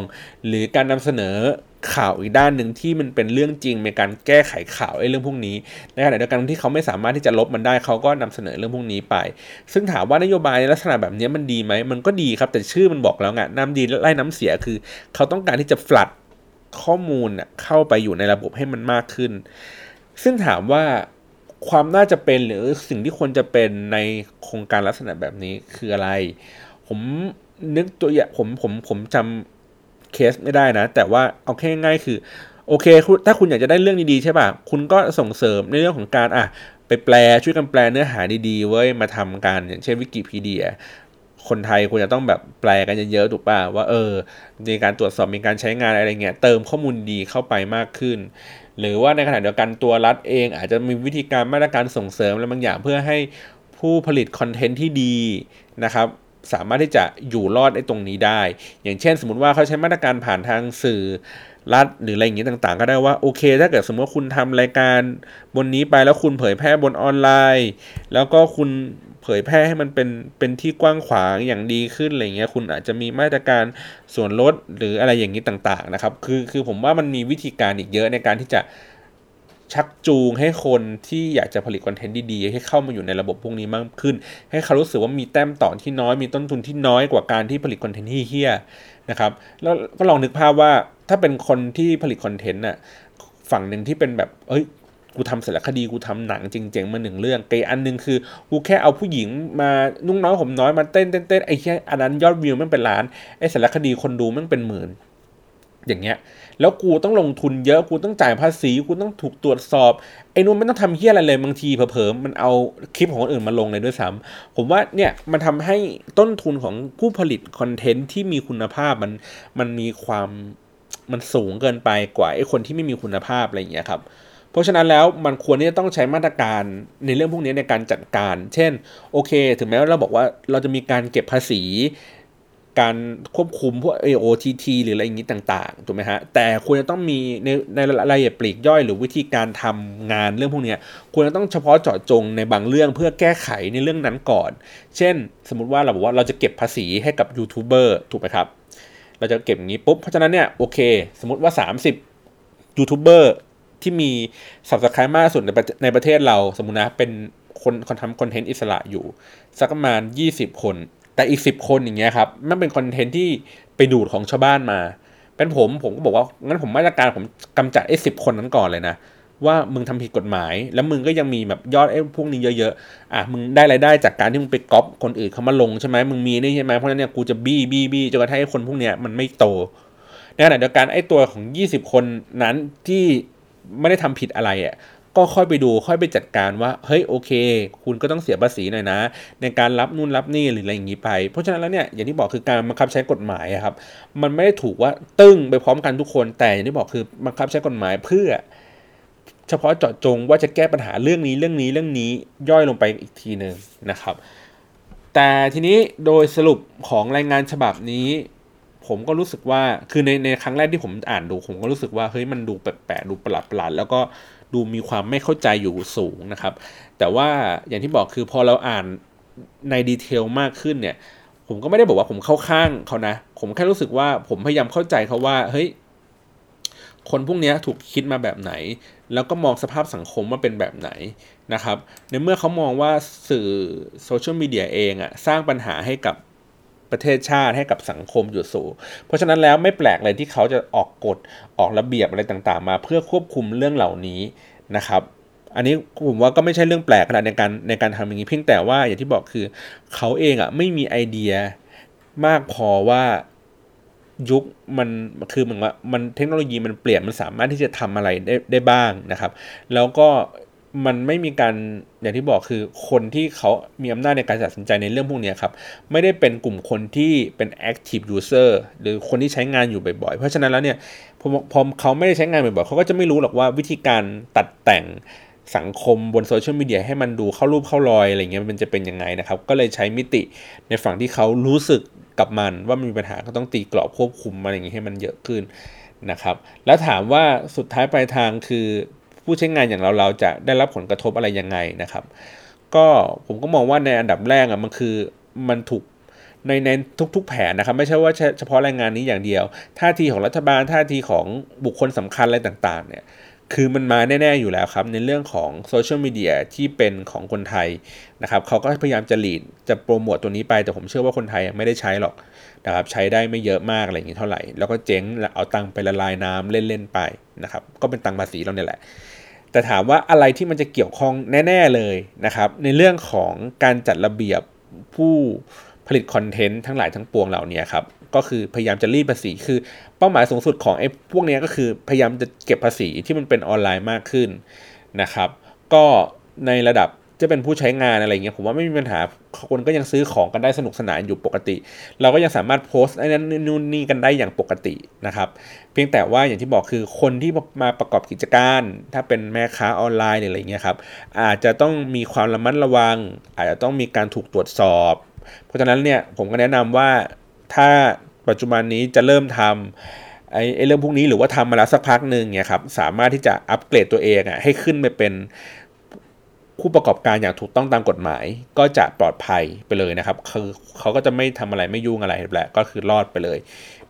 หรือการนำเสนอ ข่าวอีกด้านหนึ่งที่มันเป็นเรื่องจริงในการแก้ไขข่าวไอ้เรื่องพวกนี้ในขณะเดียวกันที่เขาไม่สามารถที่จะลบมันได้เขาก็นำเสนอเรื่องพวกนี้ไป ซึ่งถามว่านโยบายในลักษณะแบบนี้มันดีไหมมันก็ดีครับแต่ชื่อมันบอกแล้วไงน้ำดีไล่น้ำเสียคือ เขาต้องการที่จะฟลัดข้อมูลเข้าไปอยู่ในระบบให้มันมากขึ้น ซึ่งถามว่าความน่าจะเป็นหรือสิ่งที่ควรจะเป็นในโครงการลักษณะแบบนี้คืออะไร ผมนึกตัวอย่างผมผมผมจำ เคสไม่ได้นะ แต่ว่าเอาแค่ง่ายคือ โอเค ถ้าคุณอยากจะได้เรื่องดีๆใช่ป่ะ คุณก็ส่งเสริมในเรื่องของการอะไปแปลช่วยกันแปลเนื้อหาดีๆไว้ย มาทำกันอย่างเช่นวิกิพีเดียคนไทยควรจะต้องแบบแปลกันเยอะๆถูกป่ะว่าเออในการตรวจสอบมีการใช้งานอะไรเงี้ยเติมข้อมูลดีเข้าไปมากขึ้น หรือว่าในขณะเดียวกันตัวรัฐเอง อาจจะมีวิธีการมาตรการส่งเสริมอะไรบางอย่างเพื่อให้ผู้ผลิตคอนเทนต์ที่ดีนะครับ สามารถที่จะอยู่รอดในตรงนี้ได้ อย่างเช่น สมมติว่าเขาใช้มาตรการผ่านทางสื่อรัฐหรืออะไรอย่างนี้ต่างๆ ก็ได้ว่าโอเค ถ้าเกิดสมมติว่าคุณทำรายการบนนี้ไปแล้วคุณเผยแพร่บนออนไลน์ แล้วก็คุณเผยแพร่ให้มันเป็นเป็นที่กว้างขวางอย่างดีขึ้นอะไรเงี้ยคุณอาจจะมีมาตรการส่วนลดหรืออะไรอย่างนี้ต่างๆนะครับ คือคือผมว่ามันมีวิธีการอีกเยอะในการที่จะ ชักจูงให้คนที่อยากจะผลิตคอนเทนต์ดีๆ ให้เข้ามาอยู่ในระบบพวกนี้มากขึ้น ให้เขารู้สึกว่ามีแต้มต่อที่น้อย มีต้นทุนที่น้อยกว่าการที่ผลิตคอนเทนต์ที่เฮี้ยนะครับ แล้วก็ลองนึกภาพว่าถ้าเป็นคนที่ผลิตคอนเทนต์น่ะฝั่งหนึ่งที่เป็นแบบเอ้ยกูทำสารคดีกูทำหนังจริงๆมาหนึ่งเรื่องไกอันหนึ่งคือกูแค่เอาผู้หญิงมานุ่งน้อยผมน้อยมาเต้นเต้นเต้นไอ้แค่อันนั้นยอดวิวมันเป็นล้านไอ้สารคดีคนดูมันเป็นหมื่น อย่างเงี้ย แล้วกูต้องลงทุนเยอะกูต้องจ่ายภาษีกูต้องถูกตรวจสอบไอ้นู่นไม่ต้องทำเฮี้ยอะไรเลยบางทีเผลอๆมันเอาคลิปของคนอื่นมาลงเลยด้วยซ้ำผมว่าเนี่ยมันทำให้ต้นทุนของผู้ผลิตคอนเทนต์ที่มีคุณภาพมันมันมีความมันสูงเกินไปกว่าไอ้คนที่ไม่มีคุณภาพอะไรอย่างเงี้ยครับเพราะฉะนั้นแล้วมันควรที่จะต้องใช้มาตรการในเรื่องพวกนี้ในการจัดการ เช่น โอเค ถึงแม้ว่าเราบอกว่าเราจะมีการเก็บภาษี การควบคุมพวก AOTT หรืออะไรอย่างนี้ต่างๆถูกไหมฮะแต่ควรจะต้องมีในในรายละเอียดปลีกย่อย หรือวิธีการทำงานเรื่องพวกนี้ควรจะต้องเฉพาะเจาะจงในบางเรื่องเพื่อแก้ไขในเรื่องนั้นก่อน เช่น สมมุติว่าเราบอกว่าเราจะเก็บภาษีให้กับยูทูบเบอร์ถูกไหมครับ เราจะเก็บอย่างนี้ปุ๊บเพราะฉะนั้นเนี่ยโอเค สมมติว่า 30ยูทูบเบอร์ที่มีสับสครายมากสุดในในประเทศเราสมมุตินะเป็นคนคนทำคอนเทนต์อิสระอยู่ สักประมาณ 20 คน แต่อีกสิบคนอย่างเงี้ยครับมันเป็นคอนเทนต์ที่ไปดูดของชาวบ้านมา เป็นผมผมก็บอกว่างั้นผมมาตรการผมกำจัดไอ้สิบคนนั้นก่อนเลยนะว่ามึงทำผิดกฎหมาย แล้วมึงก็ยังมีแบบยอดไอ้พวกนี้เยอะๆ อะมึงได้รายได้จากการที่มึงไปก๊อปคนอื่นเขามาลงใช่ไหมมึงมีนี่ใช่ไหมเพราะนั้นเนี่ยกูจะบี้บี้บี้จนกระทั่งไอ้คนพวกเนี้ยมันไม่โตในขณะเดียวกันไอ้ตัวของ 20 คนนั้นที่ไม่ได้ทำผิดอะไรอะ ก็ค่อยไปดูค่อยไปจัดการว่าเฮ้ยโอเค คุณก็ต้องเสียภาษีหน่อยนะ ในการรับนู่นรับนี่หรืออะไรอย่างนี้ไป เพราะฉะนั้นแล้วเนี่ยอย่างที่บอกคือการบังคับใช้กฎหมายครับมันไม่ได้ถูกว่าตึ้งไปพร้อมกันทุกคนแต่อย่างที่บอกคือบังคับใช้กฎหมายเพื่อ เฉพาะเจาะจงว่าจะแก้ปัญหาเรื่องนี้เรื่องนี้เรื่องนี้ย่อยลงไปอีกทีหนึ่งนะครับ แต่ทีนี้โดยสรุปของรายงานฉบับนี้ผมก็รู้สึกว่า คือในในครั้งแรกที่ผมอ่านดู ผมก็รู้สึกว่า เฮ้ย มันดูแปลกๆ ดูประหลาดๆ แล้วก็ ดูมีความไม่เข้าใจอยู่สูงนะครับ แต่ว่าอย่างที่บอกคือพอเราอ่านในดีเทลมากขึ้นเนี่ย ผมก็ไม่ได้บอกว่าผมเข้าข้างเขานะ ผมแค่รู้สึกว่าผมพยายามเข้าใจเขาว่า เฮ้ย คนพวกนี้ถูกคิดมาแบบไหน แล้วก็มองสภาพสังคมว่าเป็นแบบไหนนะครับ ในเมื่อเขามองว่าสื่อโซเชียลมีเดียเองอะสร้างปัญหาให้กับ ประเทศชาติให้กับสังคมอยู่สูง เพราะฉะนั้นแล้วไม่แปลกเลยที่เขาจะออกกฎออกระเบียบอะไรต่างๆ มา เพื่อควบคุมเรื่องเหล่านี้นะครับ อันนี้ผมว่าก็ไม่ใช่เรื่องแปลกขนาดในการในการทำอย่างนี้เพียงแต่ว่าอย่างที่บอกคือ เขาเองอะ่ะไม่มีไอเดียมากพอว่ายุคมันคือเหมือนว่ามันเทคโนโลยีมันเปลี่ยนมันสามารถที่จะทำอะไรได้ได้บ้างนะครับ แล้วก็ มันไม่มีการอย่างที่บอกคือคนที่เขามีอำนาจในการตัดสินใจในเรื่องพวกนี้ครับ ไม่ได้เป็นกลุ่มคนที่เป็น active user หรือคนที่ใช้งานอยู่บ่อยๆ เพราะฉะนั้นแล้วเนี่ยพอพอเขาไม่ได้ใช้งานบ่อยๆเขาก็จะไม่รู้หรอกว่าวิธีการตัดแต่งสังคมบนโซเชียลมีเดียให้มันดูเข้ารูปเข้ารอยอะไรเงี้ยมันจะเป็นยังไงนะครับ ก็เลยใช้มิติในฝั่งที่เขารู้สึกกับมันว่ามีปัญหาก็ต้องตีกรอบควบคุมอะไรอย่างเงี้ให้มันเยอะขึ้นนะครับ แล้วถามว่าสุดท้ายปลายทางคือ ผู้ใช้งานอย่างเราเราจะได้รับผลกระทบอะไรยังไงนะครับ ก็ผมก็มองว่าในอันดับแรกอะมันคือมันถูกในในทุก ๆ แผนนะครับ ไม่ใช่ว่าเฉพาะแรายงานนี้อย่างเดียว ท่าทีของรัฐบาลท่าทีของบุคคลสำคัญอะไรต่างๆเนี่ยคือมันมาแน่ ๆ อยู่แล้วครับ ในเรื่องของโซเชียลมีเดียที่เป็นของคนไทยนะครับเขาก็พยายามจะหลีดจะโปรโมตตัวนี้ไป แต่ผมเชื่อว่าคนไทยไม่ได้ใช้หรอกนะครับใช้ได้ไม่เยอะมากอะไรอย่างนี้เท่าไหร่ แล้วก็เจ๊งแล้วเอาตังไปละลายน้ำเล่น ๆ ไปนะครับก็เป็นตังภาษีเราเนี่ยแหละ แต่ถามว่าอะไรที่มันจะเกี่ยวข้องแน่ ๆเลยนะครับ ในเรื่องของการจัดระเบียบผู้ผลิตคอนเทนต์ทั้งหลายทั้งปวงเหล่านี้ครับ ก็คือพยายามจะรีดภาษี คือเป้าหมายสูงสุดของไอ้พวกนี้ก็คือพยายามจะเก็บภาษีที่มันเป็นออนไลน์มากขึ้นนะครับ ก็ในระดับ จะเป็นผู้ใช้งานอะไรเงี้ยผมว่าไม่มีปัญหาคนก็ยังซื้อของกันได้สนุกสนานอยู่ปกติ เราก็ยังสามารถโพสต์ไอ้นั้นนู่นนี่กันได้อย่างปกตินะครับ เพียงแต่ว่าอย่างที่บอกคือคนที่มาประกอบกิจการ ถ้าเป็นแม่ค้าออนไลน์อะไรเงี้ยครับอาจจะต้องมีความระมัดระวัง อาจจะต้องมีการถูกตรวจสอบ เพราะฉะนั้นเนี่ยผมก็แนะนำว่าถ้าปัจจุบันนี้จะเริ่มทำไอ้ไอ้เรื่องพวกนี้หรือว่าทำมาแล้วสักพักหนึ่งเนี่ยครับสามารถที่จะอัปเกรดตัวเองอะให้ขึ้นไปเป็น ผู้ประกอบการอย่างถูกต้องตามกฎหมาย ก็จะปลอดภัยไปเลยนะครับคือเขาก็จะไม่ทำอะไรไม่ยุ่งอะไรแหละก็คือรอดไปเลย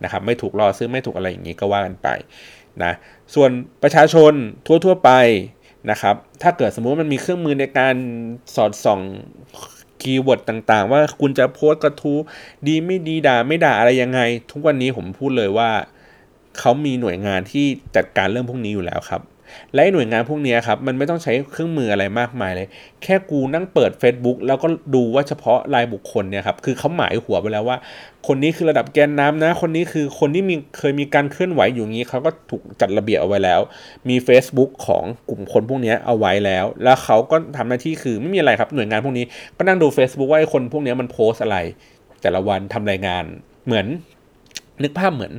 นะครับ ไม่ถูกล่อซื้อไม่ถูกอะไรอย่างนี้ก็ว่ากันไปนะส่วนประชาชนทั่วๆไปนะครับ ถ้าเกิดสมมุติมันมีเครื่องมือในการสอดส่องคีย์เวิร์ดต่างๆ ว่าคุณจะโพสต์กระทู้ดีไม่ดีด่าไม่ด่าอะไรยังไง ทุกวันนี้ผมพูดเลยว่าเขามีหน่วยงานที่จัดการเรื่องพวกนี้อยู่แล้วครับ และหน่วยงานพวกนี้ครับมันไม่ต้องใช้เครื่องมืออะไรมากมายเลย แค่กูนั่งเปิด Facebook แล้วก็ดูว่าเฉพาะรายบุคคลเนี่ยครับคือเขาหมายหัวไปแล้วว่า คนนี้คือระดับแกนน้ำนะ คนนี้คือคนที่มีเคยมีการเคลื่อนไหวอยู่งี้เขาก็ถูกจัดระเบียบเอาไว้แล้ว มี Facebook ของกลุ่มคนพวกนี้เอาไว้แล้ว แล้วเขาก็ทำหน้าที่คือไม่มีอะไรครับหน่วยงานพวกนี้ก็นั่งดู Facebook ว่าไอ้คนพวกนี้มันโพสอะไร แต่ละวันทำรายงานเหมือนนึกภาพเหมือน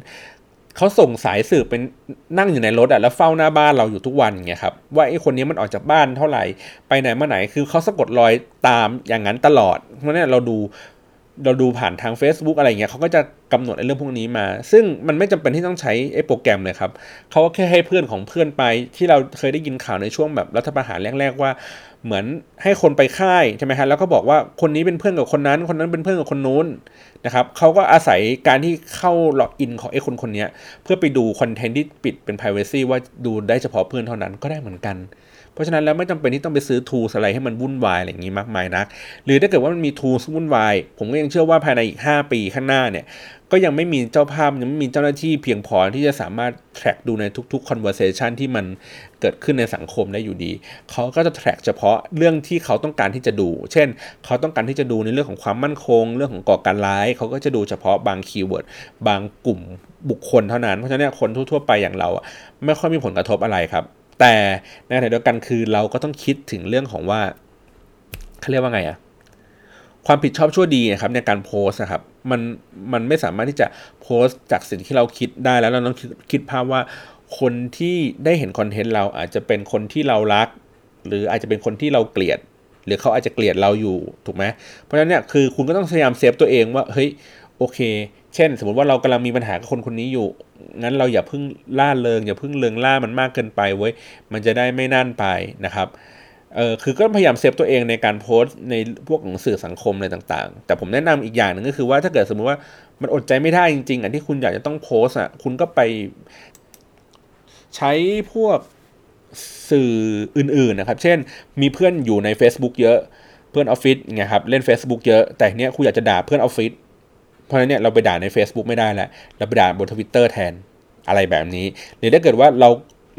เขาส่งสายสืบเป็นนั่งอยู่ในรถอะแล้วเฝ้าหน้าบ้านเราอยู่ทุกวันไงครับว่าไอ้คนนี้มันออกจากบ้านเท่าไหร่ไปไหนมาไหนคือเขาสะกดรอยตามอย่างนั้นตลอดเพราะนี่เราดู เราดูผ่านทาง Facebook อะไรเงี้ยเขาก็จะกำหนดไอ้เรื่องพวกนี้มา ซึ่งมันไม่จำเป็นที่ต้องใช้ไอ้โปรแกรมเลยครับเขาก็แค่ให้เพื่อนของเพื่อนไปที่เราเคยได้ยินข่าวในช่วงแบบรัฐประหารแรกๆว่า เหมือนให้คนไปค่ายใช่ไหมฮะแล้วก็บอกว่าคนนี้เป็นเพื่อนกับคนนั้น คนนั้นเป็นเพื่อนกับคนนู้นนะครับเขาก็อาศัยการที่เข้าล็อกอินของไอ้คนคนนี้เพื่อไปดูคอนเทนต์ที่ปิดเป็น p r i เวซีว่าดูได้เฉพาะเพื่อนเท่านั้นก็ได้เหมือนกัน เพราะฉะนั้นแล้วไม่จำเป็นที่ต้องไปซื้อทูสอะไรให้มันวุ่นวายอะไรอย่างนี้มากมายนัก หรือถ้าเกิดว่ามันมีทูสวุ่นวาย ผมก็ยังเชื่อว่าภายในอีก 5 ปีข้างหน้าเนี่ยก็ยังไม่มีเจ้าภาพยังไม่มีเจ้าหน้าที่เพียงพอที่จะสามารถ track ดูในทุกๆ conversation ที่มันเกิดขึ้นในสังคมได้อยู่ดี เขาก็จะ track เฉพาะเรื่องที่เขาต้องการที่จะดู เช่น เขาต้องการที่จะดูในเรื่องของความมั่นคง เรื่องของก่อการร้าย เขาก็จะดูเฉพาะบางคีย์เวิร์ดบางกลุ่มบุคคลเท่านั้น เพราะฉะนั้นคนทั่วๆไปอย่างเราไม่ค่อยมีผลกระทบอะไรครับ แต่ในขณะเดียวกันคือเราก็ต้องคิดถึงเรื่องของว่าเขาเรียกว่าไงอะความผิดชอบชั่วดีนะครับในการโพสต์นะครับมันมันไม่สามารถที่จะโพสต์จากสิ่งที่เราคิดได้แล้วเราต้องคิดภาพว่าคนที่ได้เห็นคอนเทนต์เราอาจจะเป็นคนที่เรารัก หรืออาจจะเป็นคนที่เราเกลียด หรือเขาอาจจะเกลียดเราอยู่ถูกไหมเพราะฉะนั้นเนี่ยคือคุณก็ต้องพยายาม safe ตัวเองว่าเฮ้ยโอเค เช่น สมมติว่าเรากำลังมีปัญหากับคนคนนี้อยู่ งั้นเราอย่าเพิ่งร่าเริงอย่าเพิ่งเริงร่ามันมากเกินไปเว้ยมันจะได้ไม่นั่นไปนะครับเออคือก็พยายาม safe ตัวเองในการโพสต์ในพวกของสื่อสังคมอะไรต่างๆ แต่ผมแนะนำอีกอย่างหนึ่งก็คือว่าถ้าเกิดสมมุติว่ามันอดใจไม่ได้จริงๆอันที่คุณอยากจะต้องโพสต์อะคุณก็ไปใช้พวกสื่ออื่นๆนะครับ เช่น มีเพื่อนอยู่ใน Facebook เยอะ เพื่อนออฟฟิศไงครับ เล่น Facebook เยอะ แต่เนี้ยคุณอยากจะด่าเพื่อนออฟฟิศ เพราะฉะนั้นเนี่ยเราไปด่าใน Facebook ไม่ได้แล้วเราไปด่าบนทวิตเตอร์แทนอะไรแบบนี้ หรือถ้าเกิดว่าเรา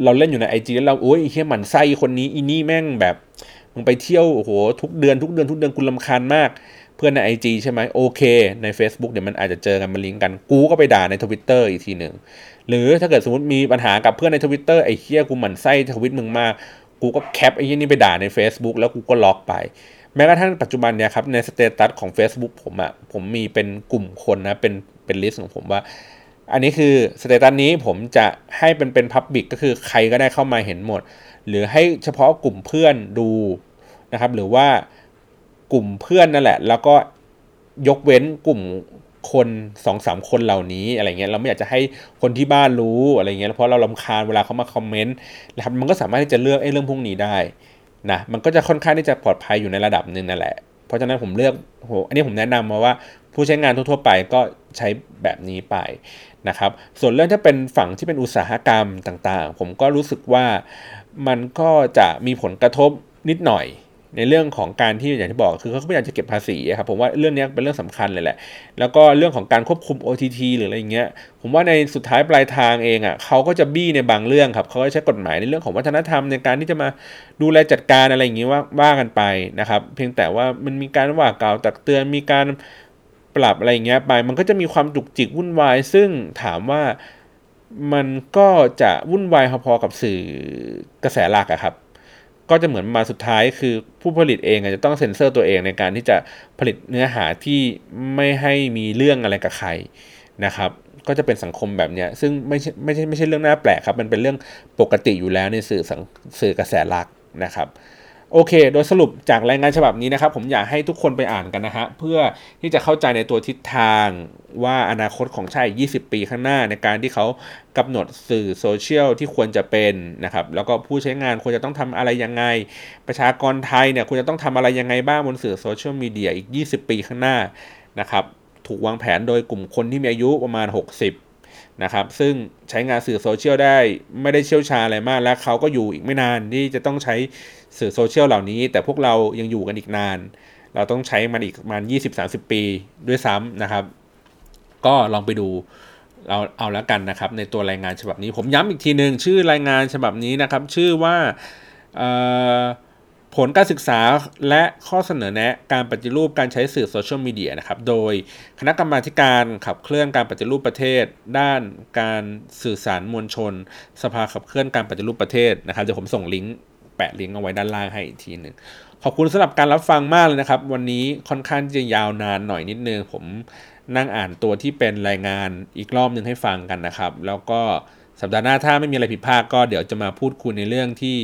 เราเล่นอยู่ใน IG แล้วเราโอ้ยเหี้ยหมั่นไส้คนนี้อีนี่แม่งแบบมึงไปเที่ยวโอ้โหทุกเดือนทุกเดือนทุกเดือนคุณรำคาญมากเพื่อนใน IG ใช่ไหมโอเค ใน Facebook เดี๋ยวมันอาจจะเจอกันมาลิงก์กัน กูก็ไปด่าในทวิตเตอร์อีกทีหนึ่ง หรือถ้าเกิดสมมติมีปัญหากับเพื่อนในทวิตเตอร์ไอ้เหี้ยกูหมั่นไส้ทวิตมึงมาก กูก็แคปไอ้อีนี่ไปด่าใน Facebook แล้วกูก็ล็อกไป แม้กระทั่งปัจจุบันเนี่ยครับในสเตตัสของ Facebook ผมอะผมมีเป็นกลุ่มคนนะเป็นเป็นลิสต์ของผมว่า อันนี้คือสเตตัสนี้ผมจะให้เป็นเป็น public ก็คือใครก็ได้เข้ามาเห็นหมด หรือให้เฉพาะกลุ่มเพื่อนดูนะครับหรือว่ากลุ่มเพื่อนนั่นแหละ แล้วก็ยกเว้นกลุ่มคนสองสามคนเหล่านี้อะไรเงี้ยเราไม่อยากจะให้คนที่บ้านรู้อะไรเงี้ยเพราะเราลำคาญเวลาเขามาคอมเมนต์นะครับมันก็สามารถที่จะเลือกไอ้เรื่องพวกนี้ได้ นะมันก็จะค่อนข้างที่จะปลอดภัยอยู่ในระดับหนึ่งนั่นแหละ เพราะฉะนั้นผมเลือกโหอันนี้ผมแนะนำมาว่าผู้ใช้งานทั่วๆไปก็ใช้แบบนี้ไปนะครับส่วนเรื่องถ้าเป็นฝั่งที่เป็นอุตสาหกรรมต่างๆ ผมก็รู้สึกว่ามันก็จะมีผลกระทบนิดหน่อย ในเรื่องของการที่อย่างที่บอกคือเขาพยายามจะเก็บภาษีครับผมว่าเรื่องนี้เป็นเรื่องสำคัญเลยแหละ แล้วก็เรื่องของการควบคุม OTT หรืออะไรเงี้ยผมว่าในสุดท้ายปลายทางเองอะเขาก็จะบี้ในบางเรื่องครับเขาก็ใช้กฎหมายในเรื่องของวัฒนธรรมในการที่จะมาดูแลจัดการอะไรอย่างงี้ว่าว่ากันไปนะครับเพียงแต่ว่ามันมีการว่ากล่าวตักเตือนมีการปรับอะไรเงี้ยไป มันก็จะมีความจุกจิกวุ่นวาย ซึ่งถามว่ามันก็จะวุ่นวายพอๆกับสื่อกระแสหลักอะครับ ก็จะเหมือนมาสุดท้ายคือผู้ผลิตเองจะต้องเซ็นเซอร์ตัวเองในการที่จะผลิตเนื้อหาที่ไม่ให้มีเรื่องอะไรกับใครนะครับก็จะเป็นสังคมแบบนี้ซึ่งไม่ใช่ไม่ใช่ไม่ใช่เรื่องน่าแปลกครับ มันเป็นเรื่องปกติอยู่แล้วในสื่อสื่อกระแสหลักนะครับ โอเค โดยสรุปจากรายงานฉบับนี้นะครับ ผมอยากให้ทุกคนไปอ่านกันนะฮะ เพื่อที่จะเข้าใจในตัวทิศทางว่าอนาคตของชาติ20 ปีข้างหน้าในการที่เขากำหนดสื่อโซเชียลที่ควรจะเป็นนะครับ แล้วก็ผู้ใช้งานควรจะต้องทำอะไรยังไง ประชากรไทยเนี่ยควรจะต้องทำอะไรยังไงบ้างบนสื่อโซเชียลมีเดียอีก 20 ปีข้างหน้านะครับ ถูกวางแผนโดยกลุ่มคนที่มีอายุประมาณ 60นะครับ ซึ่งใช้งานสื่อโซเชียลได้ไม่ได้เชี่ยวชาญอะไรมาก และเขาก็อยู่อีกไม่นานที่จะต้องใช้ สื่อโซเชียลเหล่านี้ แต่พวกเรายังอยู่กันอีกนาน เราต้องใช้มันอีกประมาณ20-30 ปีด้วยซ้ำนะครับ ก็ลองไปดูเอาเอาแล้วกันนะครับ ในตัวรายงานฉบับนี้ ผมย้ำอีกทีหนึ่งชื่อรายงานฉบับนี้นะครับ ชื่อว่าผลการศึกษาและข้อเสนอแนะการปฏิรูปการใช้สื่อโซเชียลมีเดียนะครับ โดยคณะกรรมาการขับเคลื่อนการปฏิรูปประเทศ ด้านการสื่อสารมวลชน สภาขับเคลื่อนการปฏิรูปประเทศนะครับเดี๋ยวผมส่งลิงก์ แปะลิงก์เอาไว้ด้านล่างให้อีกทีหนึ่งขอบคุณสำหรับการรับฟังมากเลยนะครับ วันนี้ค่อนข้างจะยาวนานหน่อยนิดนึงผมนั่งอ่านตัวที่เป็นรายงานอีกรอบหนึ่งให้ฟังกันนะครับ แล้วก็สัปดาห์หน้าถ้าไม่มีอะไรผิดพลาดก็เดี๋ยวจะมาพูดคุยในเรื่องที่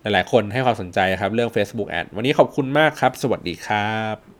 หลาย ๆ คนให้ความสนใจครับเรื่อง Facebook Ad วันนี้ขอบคุณมากครับ สวัสดีครับ